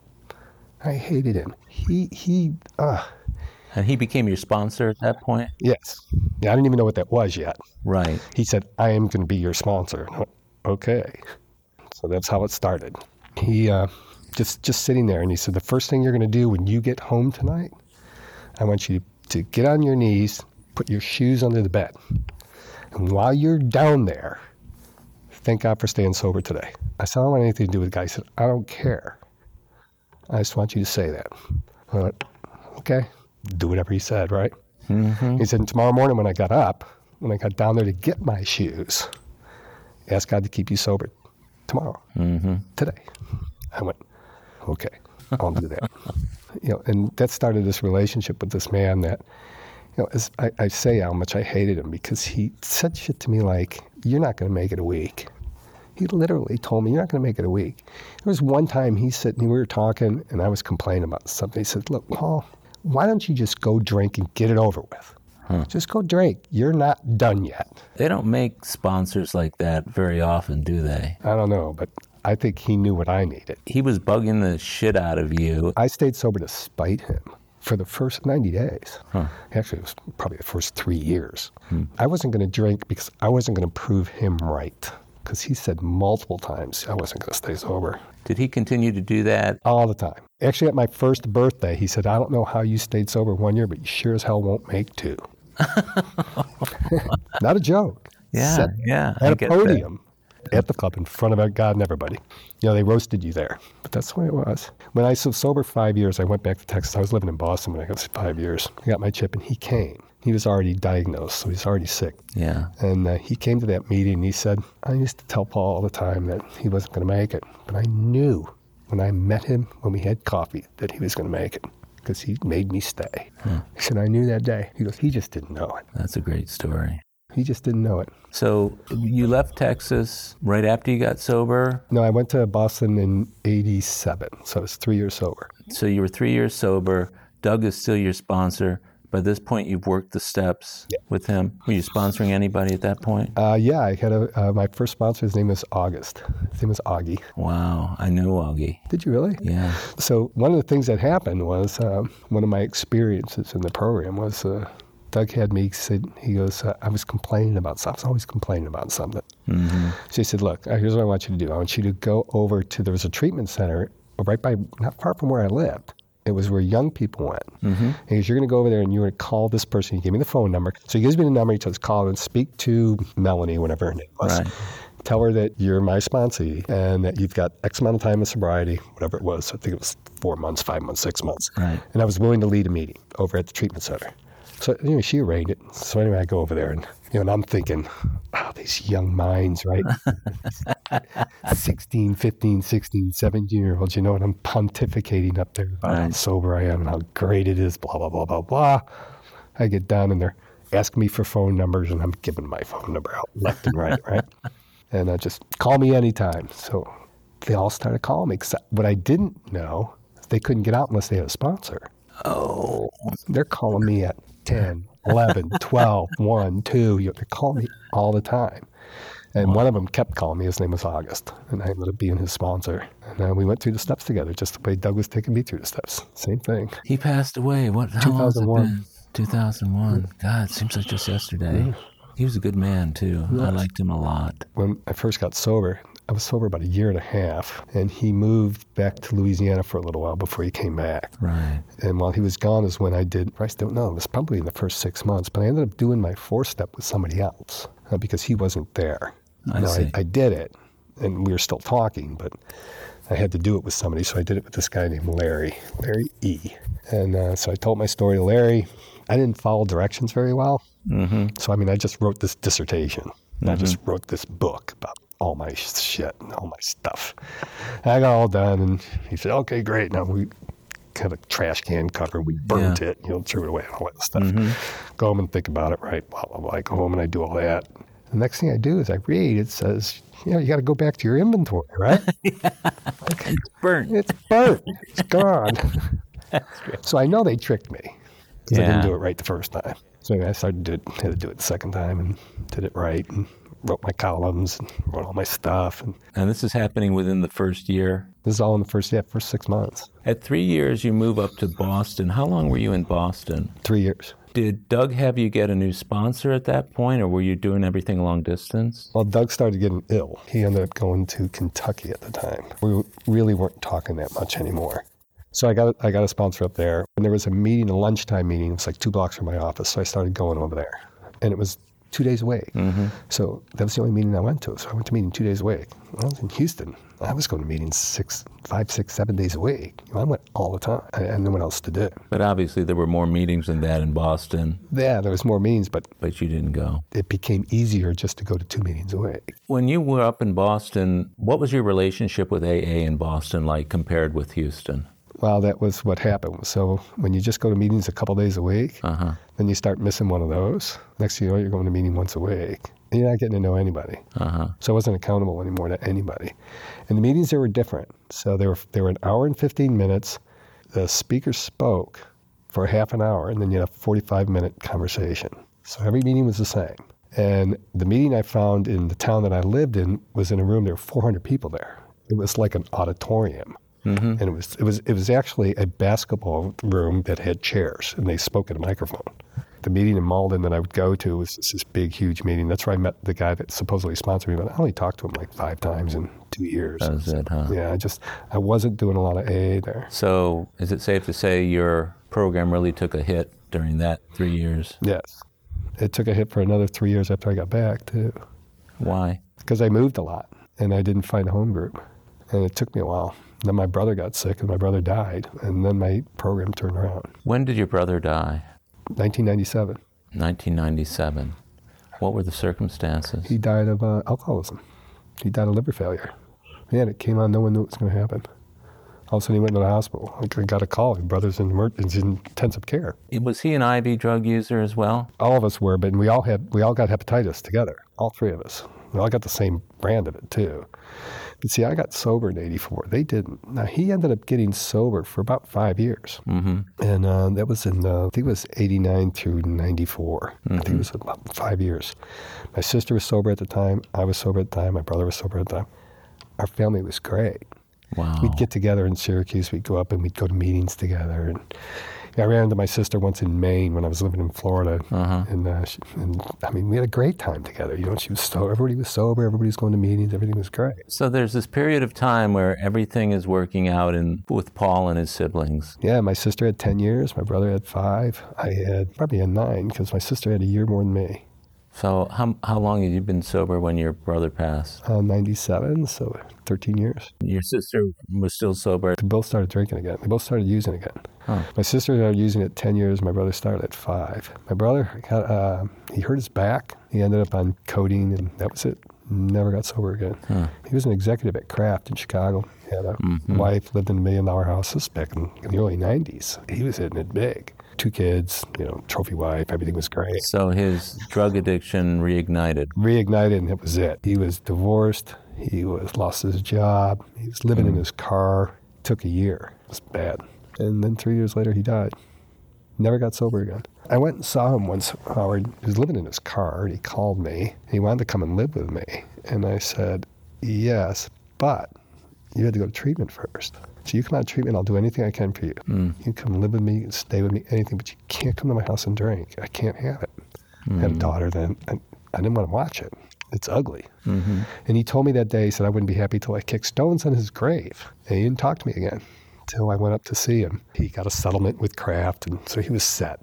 I hated him. He he. Uh, And he became your sponsor at that point? yes. Yeah, I didn't even know what that was yet. Right. He said, "I am going to be your sponsor." Went, okay. So that's how it started. He uh, just just sitting there, and he said, "The first thing you're going to do when you get home tonight, I want you to get on your knees, put your shoes under the bed, and while you're down there, thank God for staying sober today." I said, "I don't want anything to do with the guy." He said, "I don't care. I just want you to say that." I went, "Okay." Do whatever he said, right? He said, tomorrow morning when I got up, when I got down there to get my shoes, ask God to keep you sober tomorrow, Mm-hmm. today. I went, okay. I'll do that. you know, and that started this relationship with this man that, you know, as I, I say how much I hated him because he said shit to me like, "You're not going to make it a week." He literally told me, "You're not going to make it a week." There was one time he said, we were talking, and I was complaining about something. He said, "Look, Paul, why don't you just go drink and get it over with?" Just go drink. You're not done yet. They don't make sponsors like that very often, do they? I don't know, but I think he knew what I needed. He was bugging the shit out of you. I stayed sober to spite him for the first 90 days. Actually, it was probably the first three years. Hmm. I wasn't going to drink because I wasn't going to prove him right. Because he said multiple times I wasn't going to stay sober Did he continue to do that? all the time. Actually, at my first birthday, he said, I don't know how you stayed sober one year, but you sure as hell won't make two. Not a joke. Yeah, Said yeah. At a get that. podium at the club in front of God and everybody. You know, they roasted you there, but that's the way it was. When I was sober five years, I went back to Texas. I was living in Boston when I was five years. I got my chip, and he came. He was already diagnosed, so he's already sick. Yeah. And uh, he came to that meeting and he said, I used to tell Paul all the time that he wasn't going to make it. But I knew when I met him, when we had coffee, that he was going to make it because he made me stay. Hmm. He said, I knew that day. He goes, he just didn't know it. That's a great story. He just didn't know it. So you left Texas right after you got sober. No, I went to Boston in 87, so I was three years sober. So you were three years sober. Doug is still your sponsor. By this point, you've worked the steps with him. Were you sponsoring anybody at that point? Uh, yeah, I had a, uh, my first sponsor, his name was August. His name was Augie. Wow, I know Augie. Did you really? Yeah. So one of the things that happened was um, one of my experiences in the program was uh, Doug had me said he goes uh, I was complaining about something. I was always complaining about something. Mm-hmm. So he said, look, uh, here's what I want you to do. I want you to go over to there was a treatment center right by not far from where I lived. It was where young people went. Mm-hmm. Goes, you're going to go over there and you're going to call this person. He gave me the phone number. So he gives me the number. He says, call and speak to Melanie, whatever her name was. Right. Tell her that you're my sponsee and that you've got X amount of time of sobriety, whatever it was. I think it was four months, five months, six months. Right. And I was willing to lead a meeting over at the treatment center. So anyway, she arranged it. So anyway, I go over there and you know, and I'm thinking, oh, these young minds, right? 16, 15, 16, 17 year olds, you know, and I'm pontificating up there about how sober I am and how great it is, blah, blah, blah, blah, blah. I get down and they're asking me for phone numbers and I'm giving my phone number out left and right, right? And I just call me anytime. So they all started calling me. 'cause what I didn't know, they couldn't get out unless they had a sponsor. Oh, They're calling me at 10, 11, 12, 1, 2. You know, they call me all the time. And one of them kept calling me. His name was August. And I ended up being his sponsor. And uh, we went through the steps together, just the way Doug was taking me through the steps. Same thing. he passed away. What? How long has it 2001. been? 2001. God, seems like just yesterday. He was a good man too. I liked him a lot. When I first got sober, I was sober about a year and a half. And he moved back to Louisiana for a little while before he came back. Right. And while he was gone is when I did, I don't know, it was probably in the first six months, but I ended up doing my four step with somebody else uh, because he wasn't there. I Now, see. I, did it, and we were still talking, but I had to do it with somebody, so I did it with this guy named Larry, Larry E. And uh, so I told my story to Larry. I didn't follow directions very well. Mm-hmm. So, I mean, I just wrote this dissertation. And I just wrote this book about all my shit and all my stuff. And I got all done, and he said, okay, great. Now we kind a trash can cover. We burnt Yeah. it, you know, threw it away and all that stuff. Mm-hmm. Go home and think about it, right? Blah, blah, blah. I go home and I do all that. The next thing I do is I read, it says, you know, you got to go back to your inventory, right? It's burnt. it's burnt. It's gone. so I know they tricked me because I didn't do it right the first time. So anyway, I started to do it, had to do it the second time and did it right and wrote my columns and wrote all my stuff. And And this is happening within the first year. this is all in the first, yeah, first six months, At three years, you move up to Boston. How long were you in Boston? three years. Did Doug have you get a new sponsor at that point, or were you doing everything long distance? Well, Doug started getting ill. He ended up going to Kentucky at the time. We really weren't talking that much anymore. So I got I got a sponsor up there, and there was a meeting, a lunchtime meeting. It was like two blocks from my office, so I started going over there, and it was two days a week. Mm-hmm. So that was the only meeting I went to. So I went to meeting two days a week. When I was in Houston. I was going to meetings six, five, six, seven days a week. I went all the time. I had no one else to do. But obviously, there were more meetings than that in Boston, Yeah, there was more meetings, but but you didn't go. it became easier just to go to two meetings a week. When you were up in Boston, what was your relationship with AA in Boston like compared with Houston? Well, that was what happened. So when you just go to meetings a couple days a week, Uh huh. then you start missing one of those. Next thing you know, you're going to meeting once a week. And you're not getting to know anybody. Uh huh. So I wasn't accountable anymore to anybody. And the meetings there were different. So they were they were an hour and 15 minutes. The speaker spoke for half an hour, and then you had a 45 minute conversation. So every meeting was the same. And the meeting I found in the town that I lived in was in a room. There were 400 people there. It was like an auditorium, Mm-hmm. and it was it was it was actually a basketball room that had chairs, and they spoke at a microphone. The meeting in Malden that I would go to was this big, huge meeting. That's where I met the guy that supposedly sponsored me, but I only talked to him like five times in two years. That was it, huh? Yeah, I just I wasn't doing a lot of AA there. So, is it safe to say your program really took a hit during that three years? Yes, it took a hit for another three years after I got back too, Why? because I moved a lot and I didn't find a home group, and it took me a while. Then my brother got sick and my brother died, and then my program turned around. When did your brother die? 1997, 1997. What were the circumstances? he died of uh, alcoholism. He died of liver failure. Man, it came on. No one knew it was going to happen. All of a sudden, he went to the hospital. I got a call. His brother's in intensive care. Was he an IV drug user as well? all of us were, but we all had we all got hepatitis together. All three of us. We all got the same brand of it too. But see, I got sober in '84. They didn't. Now he ended up getting sober for about five years, Mm-hmm. and uh, that was in uh, I think it was '89 through '94. I think it was about five years. My sister was sober at the time. I was sober at the time. My brother was sober at the time. Our family was great. Wow. We'd get together in Syracuse. We'd go up and we'd go to meetings together. And I ran into my sister once in Maine when I was living in Florida. Uh-huh. And, uh, she, and I mean, we had a great time together. You know, she was so everybody was sober. Everybody was going to meetings. Everything was great. So there's this period of time where everything is working out in, with Paul and his siblings. Yeah, my sister had ten years. My brother had five. I had probably had nine because my sister had a year more than me. So how, how long had you been sober when your brother passed? Uh, Ninety-seven, so thirteen years. Your sister was still sober. They both started drinking again. They both started using again. Huh. My sister started using it at 10 years. My brother started at five. My brother, got, uh, he hurt his back. He ended up on codeine, and that was it. Never got sober again. Huh. He was an executive at Kraft in Chicago. He had a Mhm. wife, lived in a million dollar house. Back in, in the early 90s. He was hitting it big. Two kids, you know, trophy wife, everything was great. So his drug addiction reignited. Reignited, and it was it. He was divorced. He was lost his job. He was living in mm. his car. It Took a year. It was bad. And then three years later, he died. Never got sober again. I went and saw him once, Howard. He was living in his car, and he called me. He wanted to come and live with me. And I said, yes, but you had to go to treatment first. So you come out of treatment, I'll do anything I can for you. Mm. You can come live with me, stay with me, anything, but you can't come to my house and drink. I can't have it. I had a daughter then, and I didn't want to watch it. It's ugly. Mm-hmm. And he told me that day, he said, I wouldn't be happy till I kicked stones on his grave. And he didn't talk to me again until I went up to see him. He got a settlement with Kraft, and so he was set.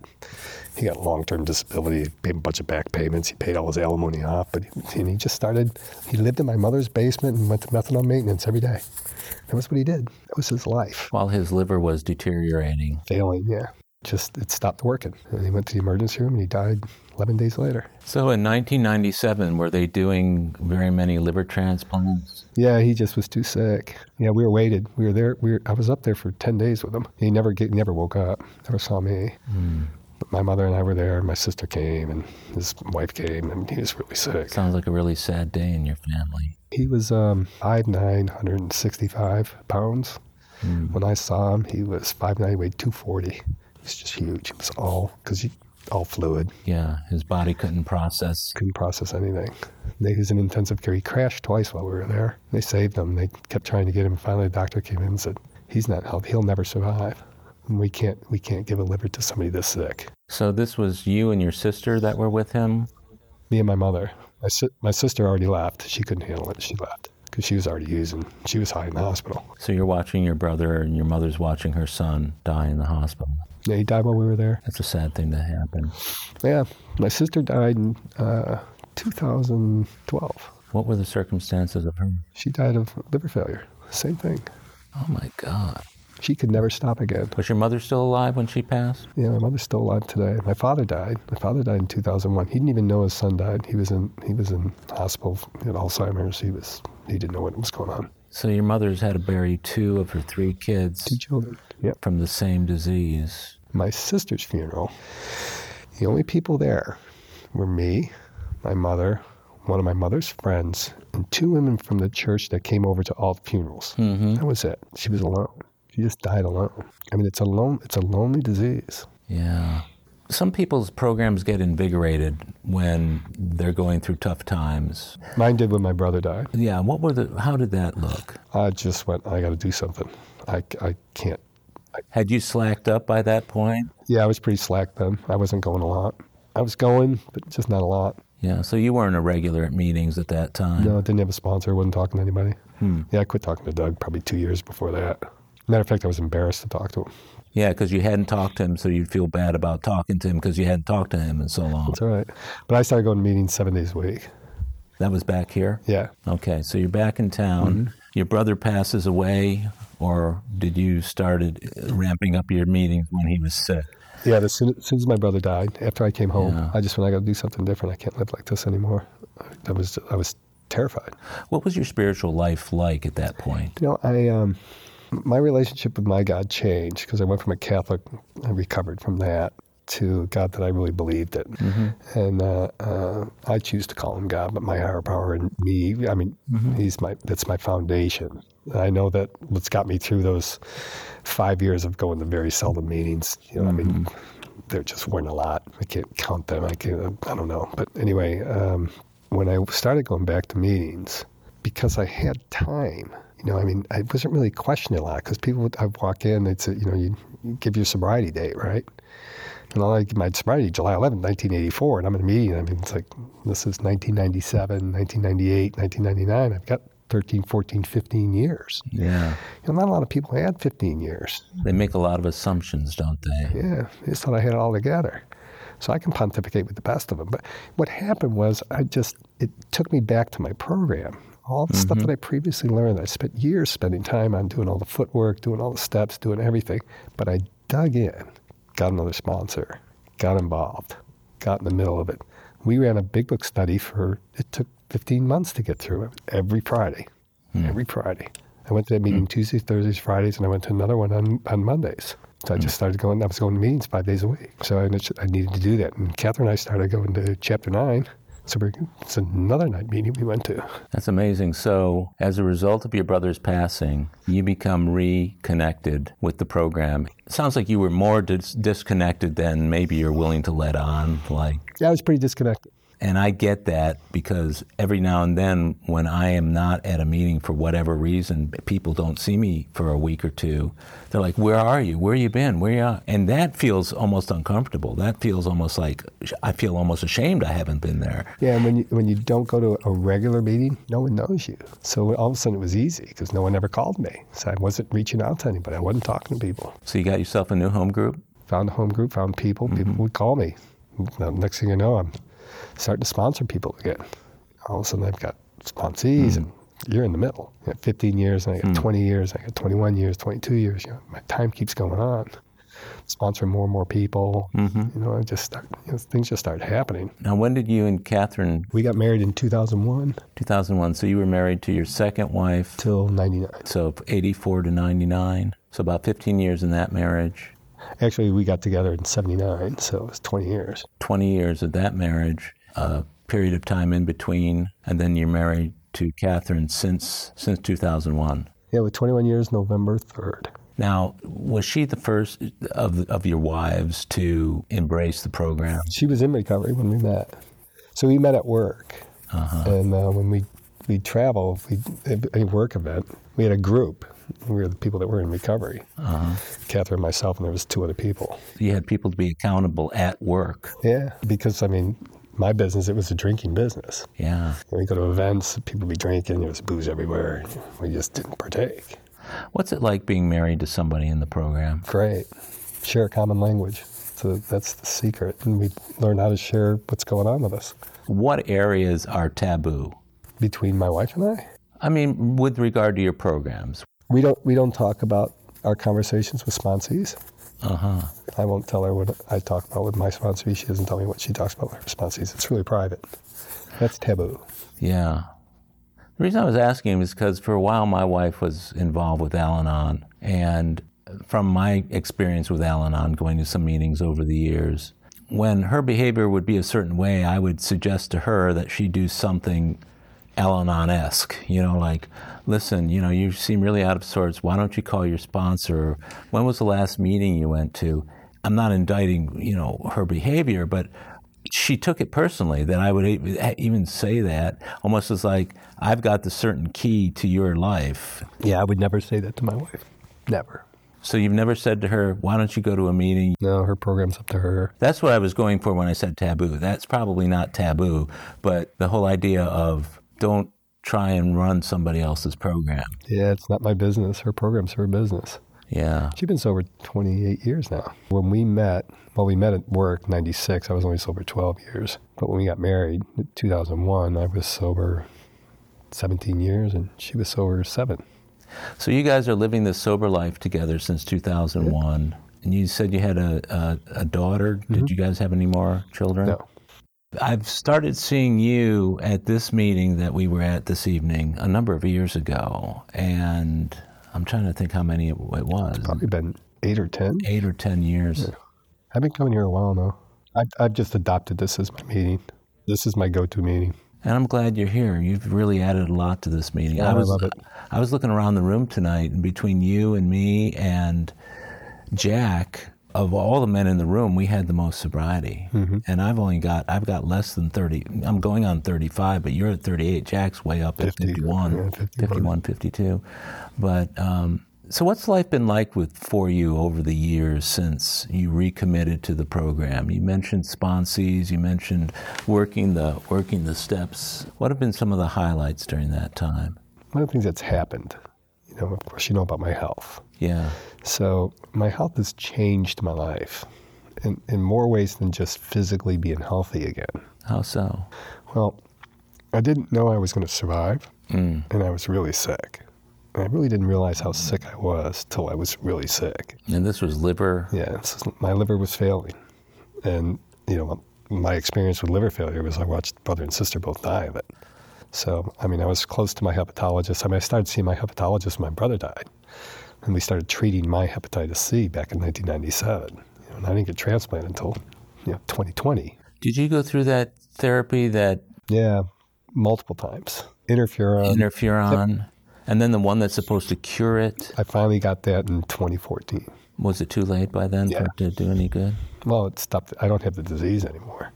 He got long term disability, paid a bunch of back payments. He paid all his alimony off, but he, and he just started, he lived in my mother's basement and went to methadone maintenance every day. That was what he did. That was his life. While his liver was deteriorating. Failing, yeah just it stopped working. And he went to the emergency room and he died 11 days later. So in 1997, were they doing very many liver transplants? Yeah, he just was too sick. Yeah, we were waited. We were there. We were, I was up there for 10 days with him. He never get, never woke up. Never saw me. Mm. But my mother and I were there. My sister came and his wife came, and he was really sick. Sounds like a really sad day in your family. He was um, 5'9", pounds. Mm. When I saw him, he was 5'9", weighed 240 was just huge. It was all because he all fluid. Yeah, his body couldn't process. Couldn't process anything. They, he was in intensive care. He crashed twice while we were there. They saved him. They kept trying to get him. Finally, the doctor came in and said, "He's not healthy. He'll never survive. And we can't. We can't give a liver to somebody this sick." So this was you and your sister that were with him. Me and my mother. My si- my sister already left. She couldn't handle it. She left because she was already using. She was high in the hospital. So you're watching your brother, and your mother's watching her son die in the hospital. Yeah, he died while we were there. That's a sad thing to happen. Yeah, my sister died in uh, 2012. What were the circumstances of her? She died of liver failure. Same thing. Oh my God. She could never stop again. Was your mother still alive when she passed? Yeah, my mother's still alive today. My father died. My father died in 2001. He didn't even know his son died. He was in he was in hospital. He had Alzheimer's. He was he didn't know what was going on. So your mother's had to bury two of her three kids Two children. Yep. from the same disease. My sister's funeral. The only people there were me, my mother, one of my mother's friends, and two women from the church that came over to all the funerals. Mm-hmm. That was it. She was alone. She just died alone. I mean, it's a lone, it's a lonely disease. Yeah. Some people's programs get invigorated when they're going through tough times. Mine did when my brother died. Yeah. What were the? How did that look? I just went. I got to do something. I, I can't. Had you slacked up by that point? Yeah, I was pretty slack then. I wasn't going a lot. I was going, but just not a lot. Yeah. So you weren't a regular at meetings at that time. No, I didn't have a sponsor. wasn't talking to anybody. Hmm. Yeah, I quit talking to Doug probably two years before that. Matter of fact, I was embarrassed to talk to him. Yeah, because you hadn't talked to him, so you'd feel bad about talking to him because you hadn't talked to him in so long. It's all right. But I started going to meetings seven days a week. That was back here. Yeah. Okay, so you're back in town. Your brother passes away, or did you started ramping up your meetings when he was sick? Yeah, as soon, as soon as my brother died, after I came home, Yeah. I just went, I got to do something different. I can't live like this anymore. I was, I was terrified. What was your spiritual life like at that point? You know, I um, my relationship with my God changed because I went from a Catholic, I recovered from that to God that I really believed in, and uh, uh, I choose to call him God, but my higher power and me. I mean, he's my that's my foundation. And I know that what's got me through those five years of going to very seldom meetings. You know, I mean, there just weren't a lot. I can't count them. I can't. I don't know. But anyway, um, when I started going back to meetings, because I had time. You know, I mean, I wasn't really questioning a lot because people would I'd walk in, they'd say, you know, you, you give your sobriety date, right? And I'll like my sobriety July 11, 1984, and I'm in a meeting. I mean, it's like this is 1997, 1998, 1999. I've got 13, 14, 15 years. Yeah, You know, not a lot of people had 15 years. they make a lot of assumptions, don't they? Yeah, they just thought I had it all together. So I can pontificate with the best of them. But what happened was I just, it took me back to my program. All the stuff that mm-hmm. I previously learned, I spent years spending time on doing all the footwork, doing all the steps, doing everything. But I dug in, got another sponsor, got involved, got in the middle of it. We ran a big book study for, it took 15 months to get through it every Friday. Hmm. Every Friday. I went to that meeting hmm. Tuesdays, Thursdays, Fridays, and I went to another one on, on Mondays. So I hmm. just started going, I was going to meetings five days a week. So I, I needed to do that. And Catherine and I started going to chapter nine. So it's another night meeting we went to. That's amazing. So, as a result of your brother's passing, you become reconnected with the program. It Sounds like you were more dis- disconnected than maybe you're willing to let on. Like, Yeah, I was pretty disconnected. And I get that because every now and then, when I am not at a meeting for whatever reason, people don't see me for a week or two. They're like, "Where are you? Where you been? Where you?" And that feels almost uncomfortable. That feels almost like I feel almost ashamed I haven't been there. Yeah, and when you, when you don't go to a regular meeting, no one knows you. So all of a sudden it was easy because no one ever called me. So I wasn't reaching out to anybody. I wasn't talking to people. So you got yourself a new home group. Found a home group, found people. People mm-hmm. would call me. Next thing you know, I'm starting to sponsor people again. All of a sudden I've got sponsees and you're in the middle. Got 15 years and I got hmm. 20 years, I got 21 years, 22 years. You know, my time keeps going on. Sponsoring more and more people. Mm-hmm. You know, I just start, you know, things just started happening. Now, when did you and Catherine? We got married in 2001 2001. So you were married to your second wife. till 99. So 84 to 99. So about 15 years in that marriage. Actually, we got together in 79, so it was 20 years. 20 years of that marriage, a period of time in between, and then you're married to Catherine since since 2001. Yeah, with 21 years, November 3rd. Now, was she the first of of your wives to embrace the program? She was in recovery when we met. So we met at work. And uh, when we we travel, we a work event, we had a group. We were the people that were in recovery. Uh-huh. Catherine, myself, and there was two other people. You had people to be accountable at work. Yeah, because I mean, my business it was a drinking business. Yeah. When we go to events, people be drinking. There was booze everywhere. We just didn't partake. What's it like being married to somebody in the program? Great. Share a common language. So that's the secret. And we learn how to share what's going on with us. What areas are taboo? Between my wife and I, I mean, with regard to your programs. We don't we don't talk about our conversations with sponsees. Uh huh. I won't tell her what I talk about with my sponsee. She doesn't tell me what she talks about with her sponsees. It's really private. That's taboo. Yeah. The reason I was asking is because for a while my wife was involved with Al Anon. And from my experience with Al Anon, going to some meetings over the years, when her behavior would be a certain way, I would suggest to her that she do something Al esque, you know, like, listen, you know, you seem really out of sorts. Why don't you call your sponsor? When was the last meeting you went to? I'm not indicting, you know, her behavior, but she took it personally that I would even say that almost as like I've got the certain key to your life. Yeah, I would never say that to my wife. Never. So you've never said to her, "Why don't you go to a meeting?" No, her program's up to her. That's what I was going for when I said taboo. That's probably not taboo, but the whole idea of don't try and run somebody else's program. Yeah, it's not my business. Her program's her business. Yeah. She's been sober 28 years now. When we met, well, we met at work 96. I was only sober 12 years. But when we got married in 2001, I was sober 17 years and she was sober seven. So you guys are living this sober life together since 2001. Yeah. And you said you had a, a, a daughter. Mm-hmm. Did you guys have any more children? No. I've started seeing you at this meeting that we were at this evening a number of years ago. And I'm trying to think how many it, was. It's probably been eight or 10. Eight or 10 years. Yeah. I've been coming here a while now. I've, I've just adopted this as my meeting. This is my go to meeting. And I'm glad you're here. You've really added a lot to this meeting. Yeah, I, was, I love it. I was looking around the room tonight, and between you and me and Jack, of all the men in the room, we had the most sobriety. Mm-hmm. And I've only got I've got less than 30. I'm going on 35, but you're at 38. Jack's way up 50, at 51, yeah, 51, 52. But um, so, what's life been like with for you over the years since you recommitted to the program? You mentioned sponsees, you mentioned working the working the steps. What have been some of the highlights during that time? One of the things that's happened, you know, of course, you know about my health. Yeah. So my health has changed my life in, in more ways than just physically being healthy again. How so? Well, I didn't know I was going to survive, mm. and I was really sick. I really didn't realize how sick I was till I was really sick. And this was liver? Yeah, my liver was failing. And, you know, my experience with liver failure was I watched brother and sister both die of it. So, I mean, I was close to my hepatologist. I mean, I started seeing my hepatologist when my brother died. And we started treating my hepatitis C back in 1997. You know, and I didn't get transplanted until, you know, 2020. Did you go through that therapy that? Yeah, multiple times. Interferon. Interferon. And then the one that's supposed to cure it? I finally got that in 2014. Was it too late by then yeah. to do any good? Well, it stopped. I don't have the disease anymore,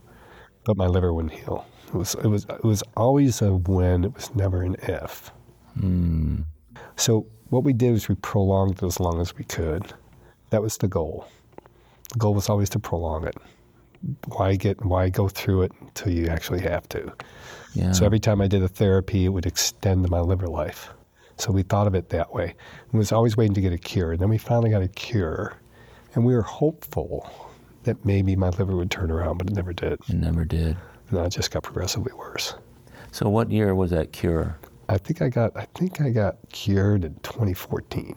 but my liver wouldn't heal. It was it was it was always a when. It was never an if. Mm. So what we did was we prolonged it as long as we could. That was the goal. The goal was always to prolong it. Why get why go through it until you actually have to? Yeah. So every time I did a therapy, it would extend my liver life. So we thought of it that way. It was always waiting to get a cure. And then we finally got a cure. And we were hopeful that maybe my liver would turn around, but it never did. It never did. And it just got progressively worse. So what year was that cure? I think I got I think I got cured in 2014.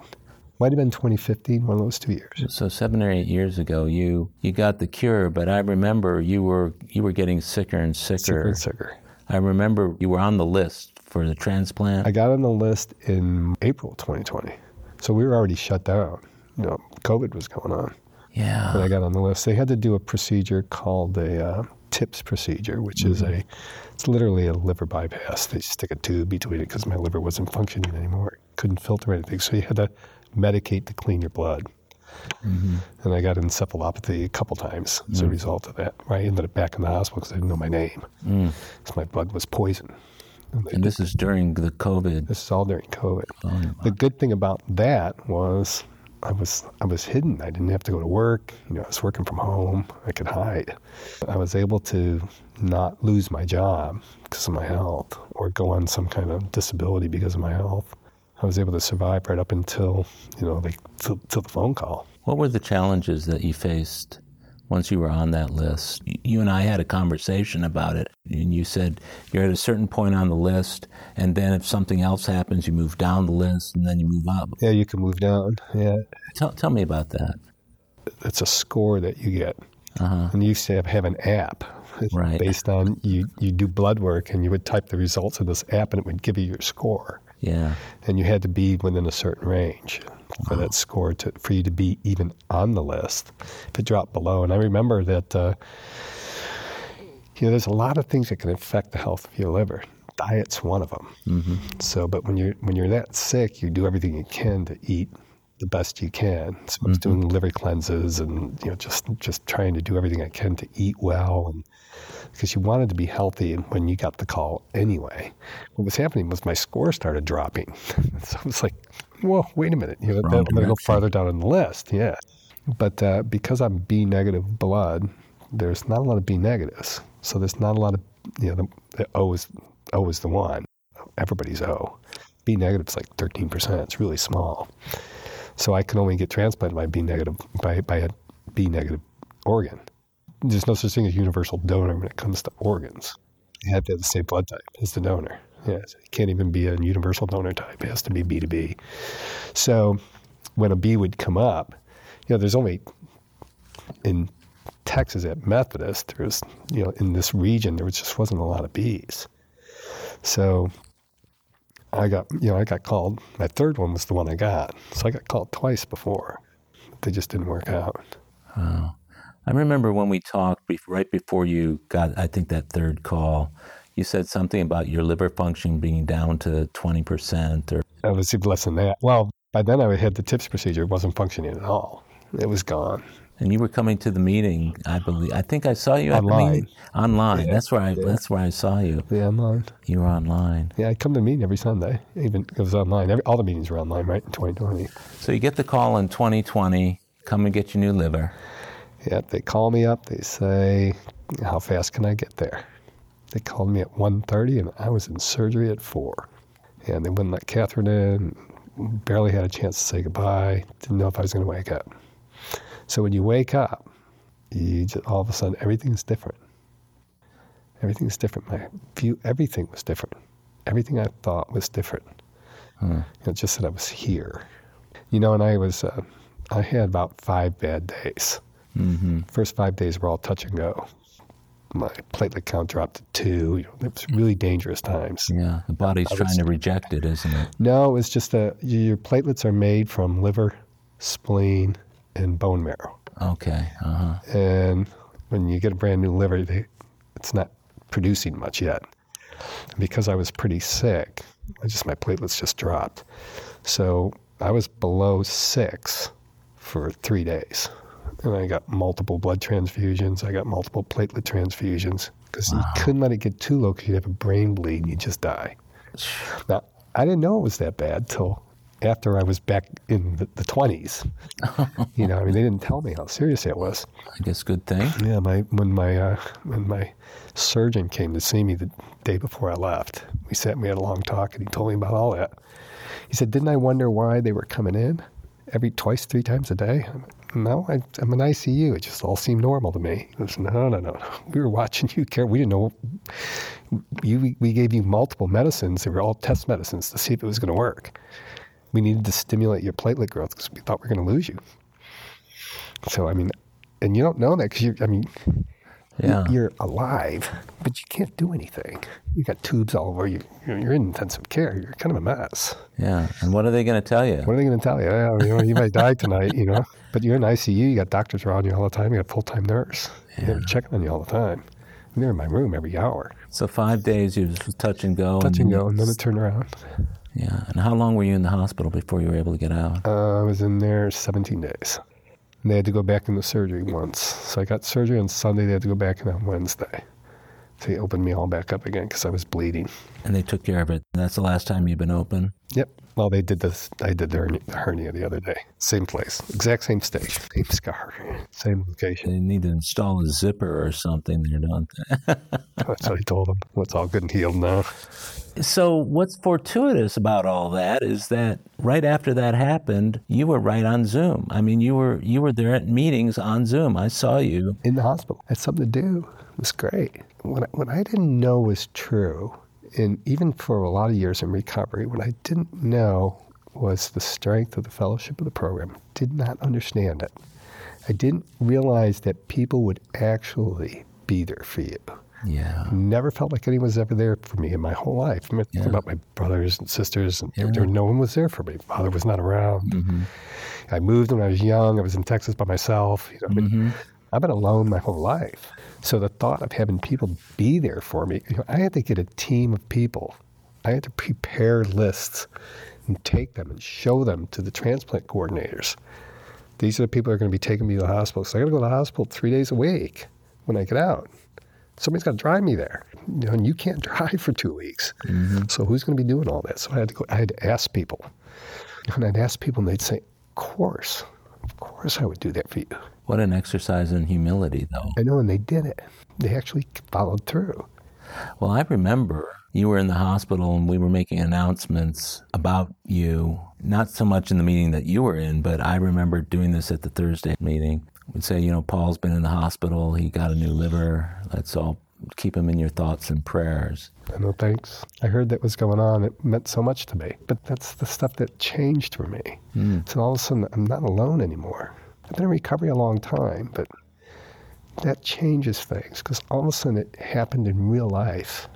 Might have been 2015, one of those two years. So seven or eight years ago, you you got the cure, but I remember you were you were getting sicker and sicker. Sicker and sicker. I remember you were on the list for the transplant? I got on the list in April 2020. So we were already shut down. You know, COVID was going on. Yeah. When I got on the list, they had to do a procedure called a uh, TIPS procedure, which mm-hmm. is a, it's literally a liver bypass. They stick a tube between it because my liver wasn't functioning anymore. Couldn't filter anything. So you had to medicate to clean your blood. Mm-hmm. And I got encephalopathy a couple times as mm. a result of that. I ended up back in the hospital because I didn't know my name. Mm. Because my blood was poison. And, and this is during the COVID. This is all during COVID. Oh, the good thing about that was I was I was hidden. I didn't have to go to work. You know, I was working from home. I could hide. I was able to not lose my job because of my health, or go on some kind of disability because of my health. I was able to survive right up until you know, like till, till the phone call. What were the challenges that you faced once you were on that list. You and I had a conversation about it, and you said you're at a certain point on the list, and then if something else happens, you move down the list, and then you move up. Yeah, you can move down. Yeah. Tell, tell me about that. It's a score that you get. Uh-huh. And you used to have, have an app Right. Based on you, you do blood work and you would type the results of this app and it would give you your score. Yeah. And you had to be within a certain range for that score to for you to be even on the list. If it dropped below, and I remember that uh, you know there's a lot of things that can affect the health of your liver. Diet's one of them. Mm-hmm. So, but when you're when you're that sick, you do everything you can to eat the best you can. So I was doing liver cleanses and you know just just trying to do everything I can to eat well and because you wanted to be healthy and when you got the call anyway. What was happening was my score started dropping. so I was like, well, wait a minute. You know, I'm going to go farther down on the list. Yeah. But uh, because I'm B negative blood, there's not a lot of B negatives. So there's not a lot of, you know, the, the O is O is the one. Everybody's O. B negative is like 13%. It's really small. So I can only get transplanted by B negative by, by a B negative organ. There's no such thing as universal donor when it comes to organs. You have to have the same blood type as the donor. Yes, it can't even be a universal donor type. It has to be B to B. So when a B would come up, you know, there's only in Texas at Methodist, there was, you know, in this region, there was just wasn't a lot of bees. So I got, you know, I got called. My third one was the one I got. So I got called twice before. They just didn't work out. Wow. I remember when we talked right before you got, I think, that third call, you said something about your liver function being down to 20% or I was even less than that. Well, by then I had the TIPS procedure. It wasn't functioning at all. It was gone. And you were coming to the meeting, I believe. I think I saw you at the Online. meeting. Online. Yeah, That's where I yeah. that's where I saw you. Yeah, I'm on. You were online. Yeah, I come to the meeting every Sunday. Even it was online. Every, all the meetings were online, right? In 2020. So you get the call in 2020, come and get your new liver. Yeah, they call me up. They say, "How fast can I get there?" They called me at 1.30 and I was in surgery at four. And they wouldn't let Catherine in. Barely had a chance to say goodbye. Didn't know if I was going to wake up. So when you wake up, you just, all of a sudden everything's different. Everything's different. My view, everything was different. Everything I thought was different. Hmm. You know, just that I was here. You know, and I was, uh, I had about five bad days. hmm First five days were all touch and go. My platelet count dropped to two. You know, it was really dangerous times. Yeah, the body's was- trying to reject it, isn't it? No, it's just a your platelets are made from liver, spleen, and bone marrow. Okay. Uh huh. And when you get a brand new liver, they, it's not producing much yet. And because I was pretty sick, I just my platelets just dropped. So I was below six for three days, and I got multiple blood transfusions. I got multiple platelet transfusions because you couldn't let it get too low because you'd have a brain bleed and you'd just die. Now I didn't know it was that bad till after I was back in the, the 20s. you know, I mean, they didn't tell me how serious it was. I guess good thing. Yeah, my when my uh, when my surgeon came to see me the day before I left, we sat and we had a long talk, and he told me about all that. He said, "Didn't I wonder why they were coming in every twice, three times a day?" No, I, I'm in ICU. It just all seemed normal to me. He goes, "No, no, no. We were watching you care. We didn't know. You, we gave you multiple medicines. They were all test medicines to see if it was going to work. We needed to stimulate your platelet growth because we thought we were going to lose you." So I mean, and you don't know that because you're—I mean, Yeah. you're alive, but you can't do anything. You got tubes all over you. You're in intensive care. You're kind of a mess. Yeah. And what are they going to tell you? What are they going to tell you? Yeah, you know, you might die tonight. You know, but you're in ICU. You got doctors around you all the time. You got a full time nurse. They're checking on you all the time. And they're in my room every hour. So five days you was touch and go. Touch and go, and then it turned around. Yeah. And how long were you in the hospital before you were able to get out? Uh, I was in there 17 days. And they had to go back into surgery once. So I got surgery on Sunday. They had to go back in on Wednesday. So they opened me all back up again because I was bleeding. And they took care of it. That's the last time you've been open. Yep. Well, they did this. I did the hernia, the other day. Same place, exact same stage, same scar, same location. They need to install a zipper or something there, don't they? That's what I told them. It's all good and healed now. So, what's fortuitous about all that is that right after that happened, you were right on Zoom. I mean, you were you were there at meetings on Zoom. I saw you. In the hospital, had something to do. It was great. What I, what I didn't know was true, and even for a lot of years in recovery, what I didn't know was the strength of the fellowship of the program. Did not understand it. I didn't realize that people would actually be there for you. Yeah. Never felt like anyone was ever there for me in my whole life. I mean, Yeah. about my brothers and sisters, and Yeah. there, no one was there for me. Father was not around. hmm I moved when I was young. I was in Texas by myself. You know, I mean, hmm I've been alone my whole life. So the thought of having people be there for me, you know, I had to get a team of people. I had to prepare lists and take them and show them to the transplant coordinators. These are the people that are going to be taking me to the hospital. So I got to go to the hospital three days a week when I get out. Somebody's got to drive me there, you know, and you can't drive for two weeks. Mm-hmm. So who's going to be doing all that? So I had to go. I had to ask people, and I'd ask people, and they'd say, "Of course, of course, I would do that for you." What an exercise in humility, though. I know, and they did it. They actually followed through. Well, I remember you were in the hospital and we were making announcements about you, not so much in the meeting that you were in, but I remember doing this at the Thursday meeting. We'd say, you know, Paul's been in the hospital, he got a new liver. Let's all keep him in your thoughts and prayers. I know, thanks. I heard that was going on. It meant so much to me. But that's the stuff that changed for me. Hmm. So all of a sudden, I'm not alone anymore. I've been in recovery a long time, but that changes things because all of a sudden it happened in real life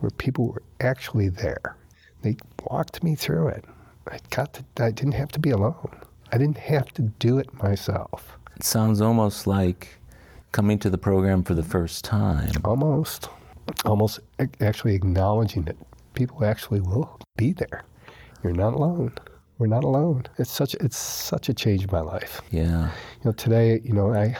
where people were actually there. They walked me through it. I got to, I didn't have to be alone. I didn't have to do it myself. It sounds almost like coming to the program for the first time. almost almost actually acknowledging that people actually will be there you're not alone we're not alone it's such it's such a change in my life Yeah. you know today you know i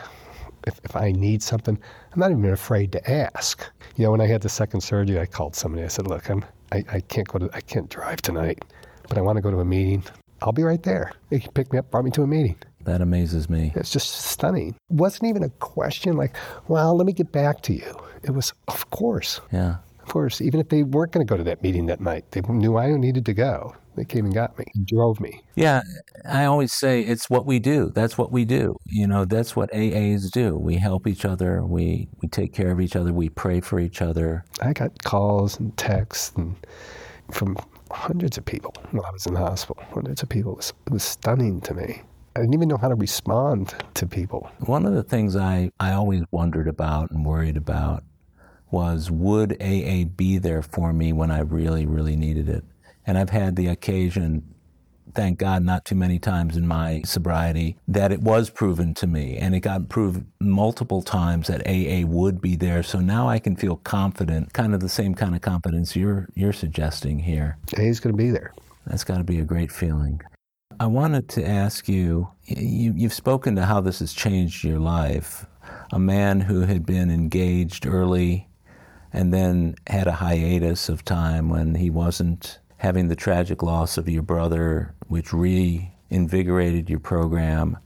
if, if i need something i'm not even afraid to ask you know when i had the second surgery i called somebody i said look i'm i, I can't go to i can't drive tonight but i want to go to a meeting i'll be right there they picked me up brought me to a meeting That amazes me. it's just stunning. It wasn't even a question like, well, let me get back to you. It was, of course, Yeah. of course. Even if they weren't going to go to that meeting that night, they knew I needed to go. They came and got me, drove me. Yeah, I always say it's what we do. That's what we do. You know, that's what AAs do. We help each other. We we take care of each other. We pray for each other. I got calls and texts and from hundreds of people while I was in the hospital. Hundreds of people. It was, it was stunning to me. I didn't even know how to respond to people. One of the things I, I always wondered about and worried about was would AA be there for me when I really, really needed it? And I've had the occasion, thank God, not too many times in my sobriety, that it was proven to me. And it got proved multiple times that AA would be there. So now I can feel confident, kind of the same kind of confidence you're, you're suggesting here. He's going to be there. That's got to be a great feeling. I wanted to ask you, you you've spoken to how this has changed your life. A man who had been engaged early and then had a hiatus of time when he wasn't having the tragic loss of your brother, which reinvigorated your program.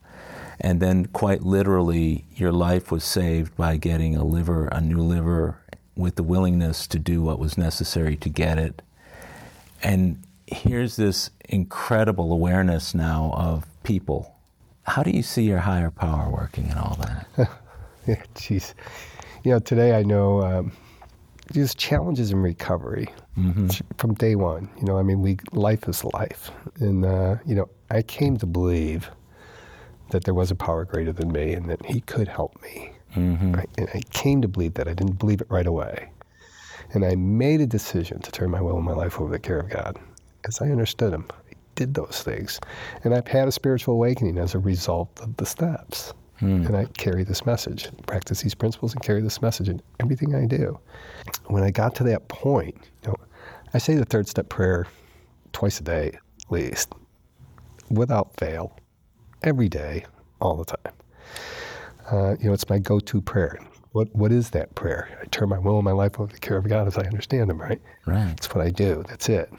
And then, quite literally, your life was saved by getting a liver, a new liver, with the willingness to do what was necessary to get it. And here's this incredible awareness now of people. How do you see your higher power working in all that? Yeah, jeez. You know, today I know um, there's challenges in recovery from day one. You know, I mean, we life is life, and uh, you know, I came to believe that there was a power greater than me, and that He could help me. I, and I came to believe that. I didn't believe it right away, and I made a decision to turn my will and my life over to the care of God, as I understood Him. I did those things, and I've had a spiritual awakening as a result of the steps. And I carry this message, practice these principles, and carry this message in everything I do. When I got to that point, you know, I say the third step prayer twice a day, at least, without fail, every day, all the time. Uh, you know, it's my go-to prayer. What What is that prayer? I turn my will and my life over to the care of God as I understand Him. Right? Right. That's what I do. That's it.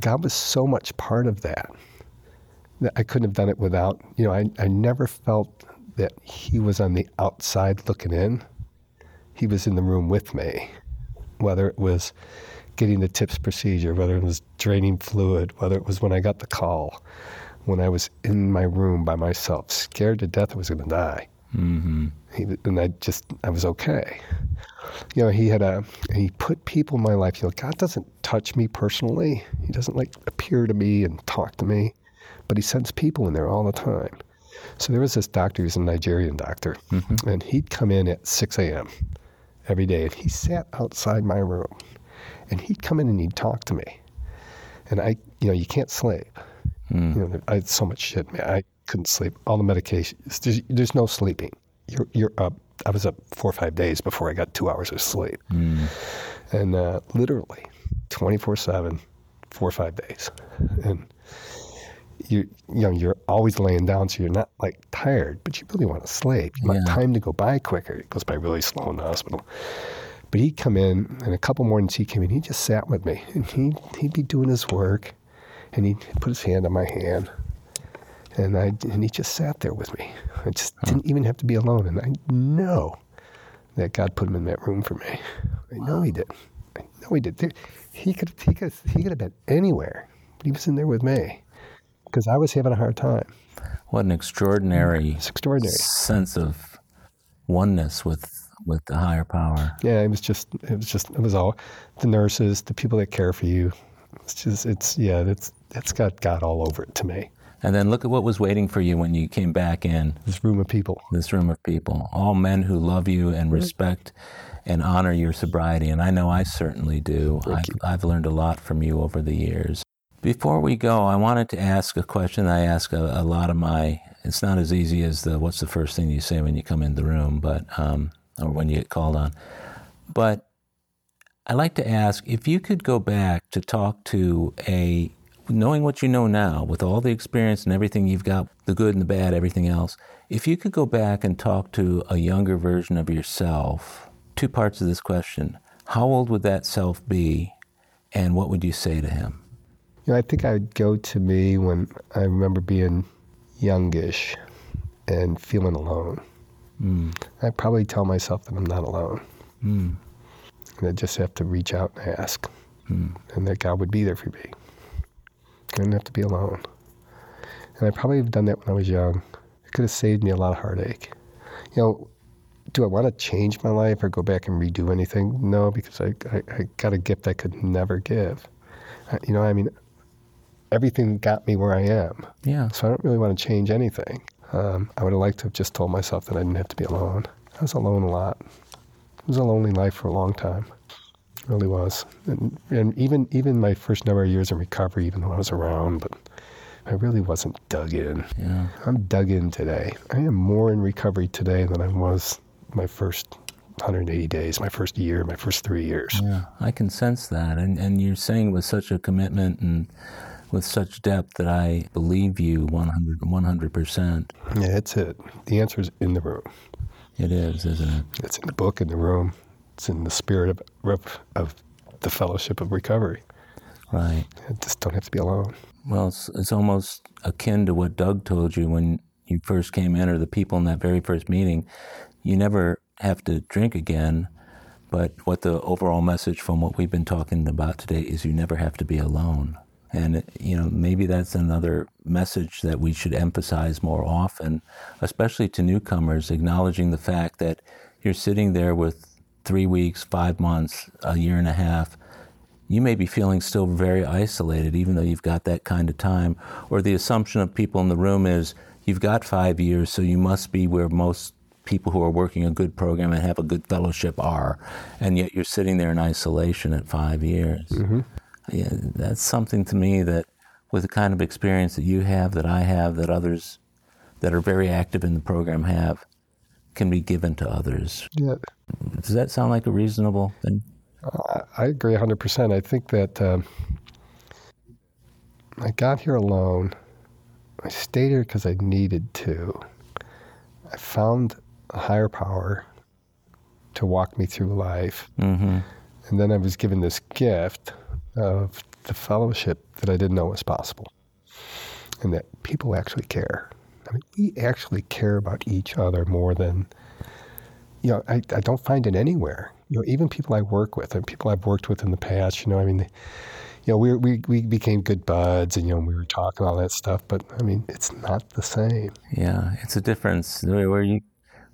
God was so much part of that I couldn't have done it without, you know, I, I never felt that He was on the outside looking in. He was in the room with me, whether it was getting the TIPS procedure, whether it was draining fluid, whether it was when I got the call, when I was in my room by myself, scared to death I was going to die. Mm-hmm. He, and I just, I was okay. You know, he had a, he put people in my life. You know, God doesn't touch me personally. He doesn't like appear to me and talk to me, but he sends people in there all the time. So there was this doctor, he was a Nigerian doctor, Mm-hmm. and he'd come in at 6 a.m. every day, and he sat outside my room, and he'd come in and he'd talk to me. And I, you know, you can't sleep. Mm. You know, I had so much shit, man. I couldn't sleep. All the medications, there's, there's no sleeping. You're, you're up. I was up four or five days before I got two hours of sleep. Mm. And uh, literally 24 7, four or five days. And you, you know, you're always laying down, so you're not like tired, but you really want to sleep. You want Yeah. time to go by quicker. It goes by really slow in the hospital. But he'd come in, and a couple mornings he came in, he just sat with me, and he'd, he'd be doing his work, and he'd put his hand on my hand, and I and he just sat there with me. I just didn't even have to be alone, and I know that God put him in that room for me. I know He did. I know He did. There, he could he could he could have been anywhere, but he was in there with me because I was having a hard time. What an extraordinary It's extraordinary. sense of oneness with with the higher power. Yeah, it was just it was just it was all the nurses, the people that care for you. It's just it's yeah, that's that's got God all over it to me. And then look at what was waiting for you when you came back in This room of people. this room of people. All men who love you and mm-hmm. respect and honor your sobriety. And I know I certainly do. I've, I've learned a lot from you over the years. Before we go, I wanted to ask a question I ask a, a lot of my. It's not as easy as the what's the first thing you say when you come in the room, but um, or when you get called on. But I like to ask if you could go back to talk to a, knowing what you know now, with all the experience and everything you've got, the good and the bad, everything else, if you could go back and talk to a younger version of yourself, two parts of this question. How old would that self be, and what would you say to him? You know, I think I'd go to me when I remember being youngish and feeling alone. Mm. I'd probably tell myself that I'm not alone. Mm. And I just have to reach out and ask, Mm. and that God would be there for me. I didn't have to be alone. And I probably have done that when I was young. It could have saved me a lot of heartache. You know, do I want to change my life or go back and redo anything? No, because I, I, I got a gift I could never give. I, you know, I mean, everything got me where I am. Yeah. So I don't really want to change anything. Um, I would have liked to have just told myself that I didn't have to be alone. I was alone a lot. It was a lonely life for a long time. It really was. And, and even even my first number of years in recovery, even though I was around, but I really wasn't dug in. Yeah. I'm dug in today. I am more in recovery today than I was my first 180 days, my first year, my first three years. Yeah, I can sense that, and and you're saying with such a commitment and with such depth that I believe you 100 percent. Yeah, that's it. The answer is in the room. It is, isn't it? It's in the book, in the room. It's in the spirit of, of, of the fellowship of recovery. Right. I just don't have to be alone. Well, it's, it's almost akin to what Doug told you when you first came in, or the people in that very first meeting. You never have to drink again, but what the overall message from what we've been talking about today is you never have to be alone. And, you know, maybe that's another message that we should emphasize more often, especially to newcomers, acknowledging the fact that you're sitting there with three weeks, five months, a year and a half. You may be feeling still very isolated, even though you've got that kind of time. Or the assumption of people in the room is you've got five years, so you must be where most people who are working a good program and have a good fellowship are. And yet you're sitting there in isolation at five years mm-hmm. Yeah, that's something to me that with the kind of experience that you have, that I have, that others that are very active in the program have, can be given to others. Yeah, Does that sound like a reasonable thing? I, I agree 100%. I think that um, I got here alone. I stayed here because I needed to. I found a higher power to walk me through life. Mm-hmm. And then I was given this gift of the fellowship that I didn't know was possible. And that people actually care. I mean, we actually care about each other more than, you know, I, I don't find it anywhere. You know, even people I work with and people I've worked with in the past, you know, I mean, you know, we, we, we became good buds and, you know, we were talking all that stuff, but I mean, it's not the same. Yeah, it's a difference where you,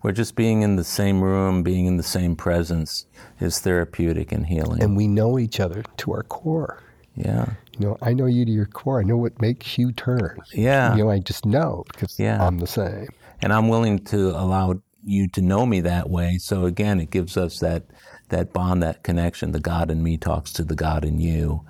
where just being in the same room, being in the same presence is therapeutic and healing. And we know each other to our core. yeah, You know, I know you to your core. I know what makes you turn. Yeah. You know, I just know because Yeah. I'm the same. and I'm willing to allow you to know me that way. So again, it gives us that that bond, that connection. The God in me talks to the God in you,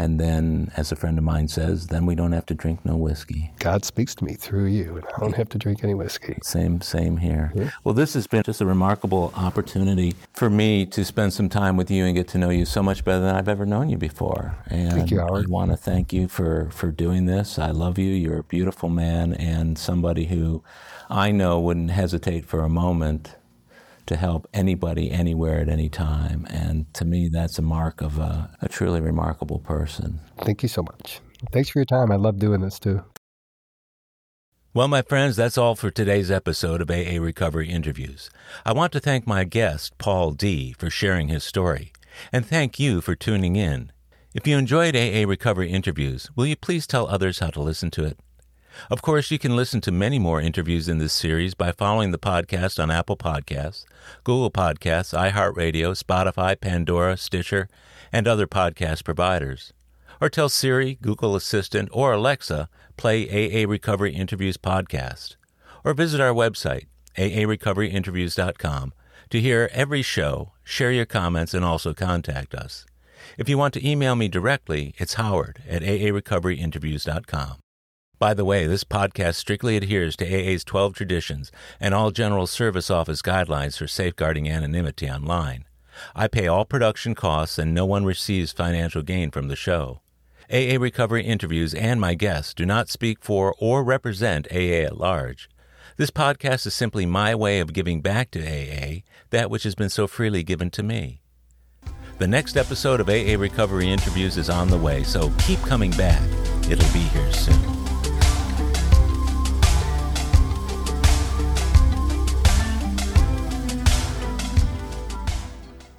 and then, as a friend of mine says, then we don't have to drink no whiskey. God speaks to me through you, and I don't have to drink any whiskey. Same, same here. Yeah. Well, this has been just a remarkable opportunity for me to spend some time with you and get to know you so much better than I've ever known you before. And Thank you, Howard. I want to thank you for for doing this. I love you. You're a beautiful man and somebody who I know wouldn't hesitate for a moment to help anybody anywhere at any time. And to me, that's a mark of a, a truly remarkable person. Thank you so much. Thanks for your time. I love doing this too. Well, my friends, that's all for today's episode of AA Recovery Interviews. I want to thank my guest, Paul D., for sharing his story, and thank you for tuning in. If you enjoyed AA Recovery Interviews, will you please tell others how to listen to it? Of course, you can listen to many more interviews in this series by following the podcast on Apple Podcasts, Google Podcasts, iHeartRadio, Spotify, Pandora, Stitcher, and other podcast providers. Or tell Siri, Google Assistant, or Alexa, play AA Recovery Interviews podcast. Or visit our website, aarecoveryinterviews.com, to hear every show, share your comments, and also contact us. If you want to email me directly, it's howard at aarecoveryinterviews.com. By the way, this podcast strictly adheres to AA's 12 traditions and all General Service Office guidelines for safeguarding anonymity online. I pay all production costs and no one receives financial gain from the show. AA Recovery Interviews and my guests do not speak for or represent AA at large. This podcast is simply my way of giving back to AA that which has been so freely given to me. The next episode of AA Recovery Interviews is on the way, so keep coming back. It'll be here soon.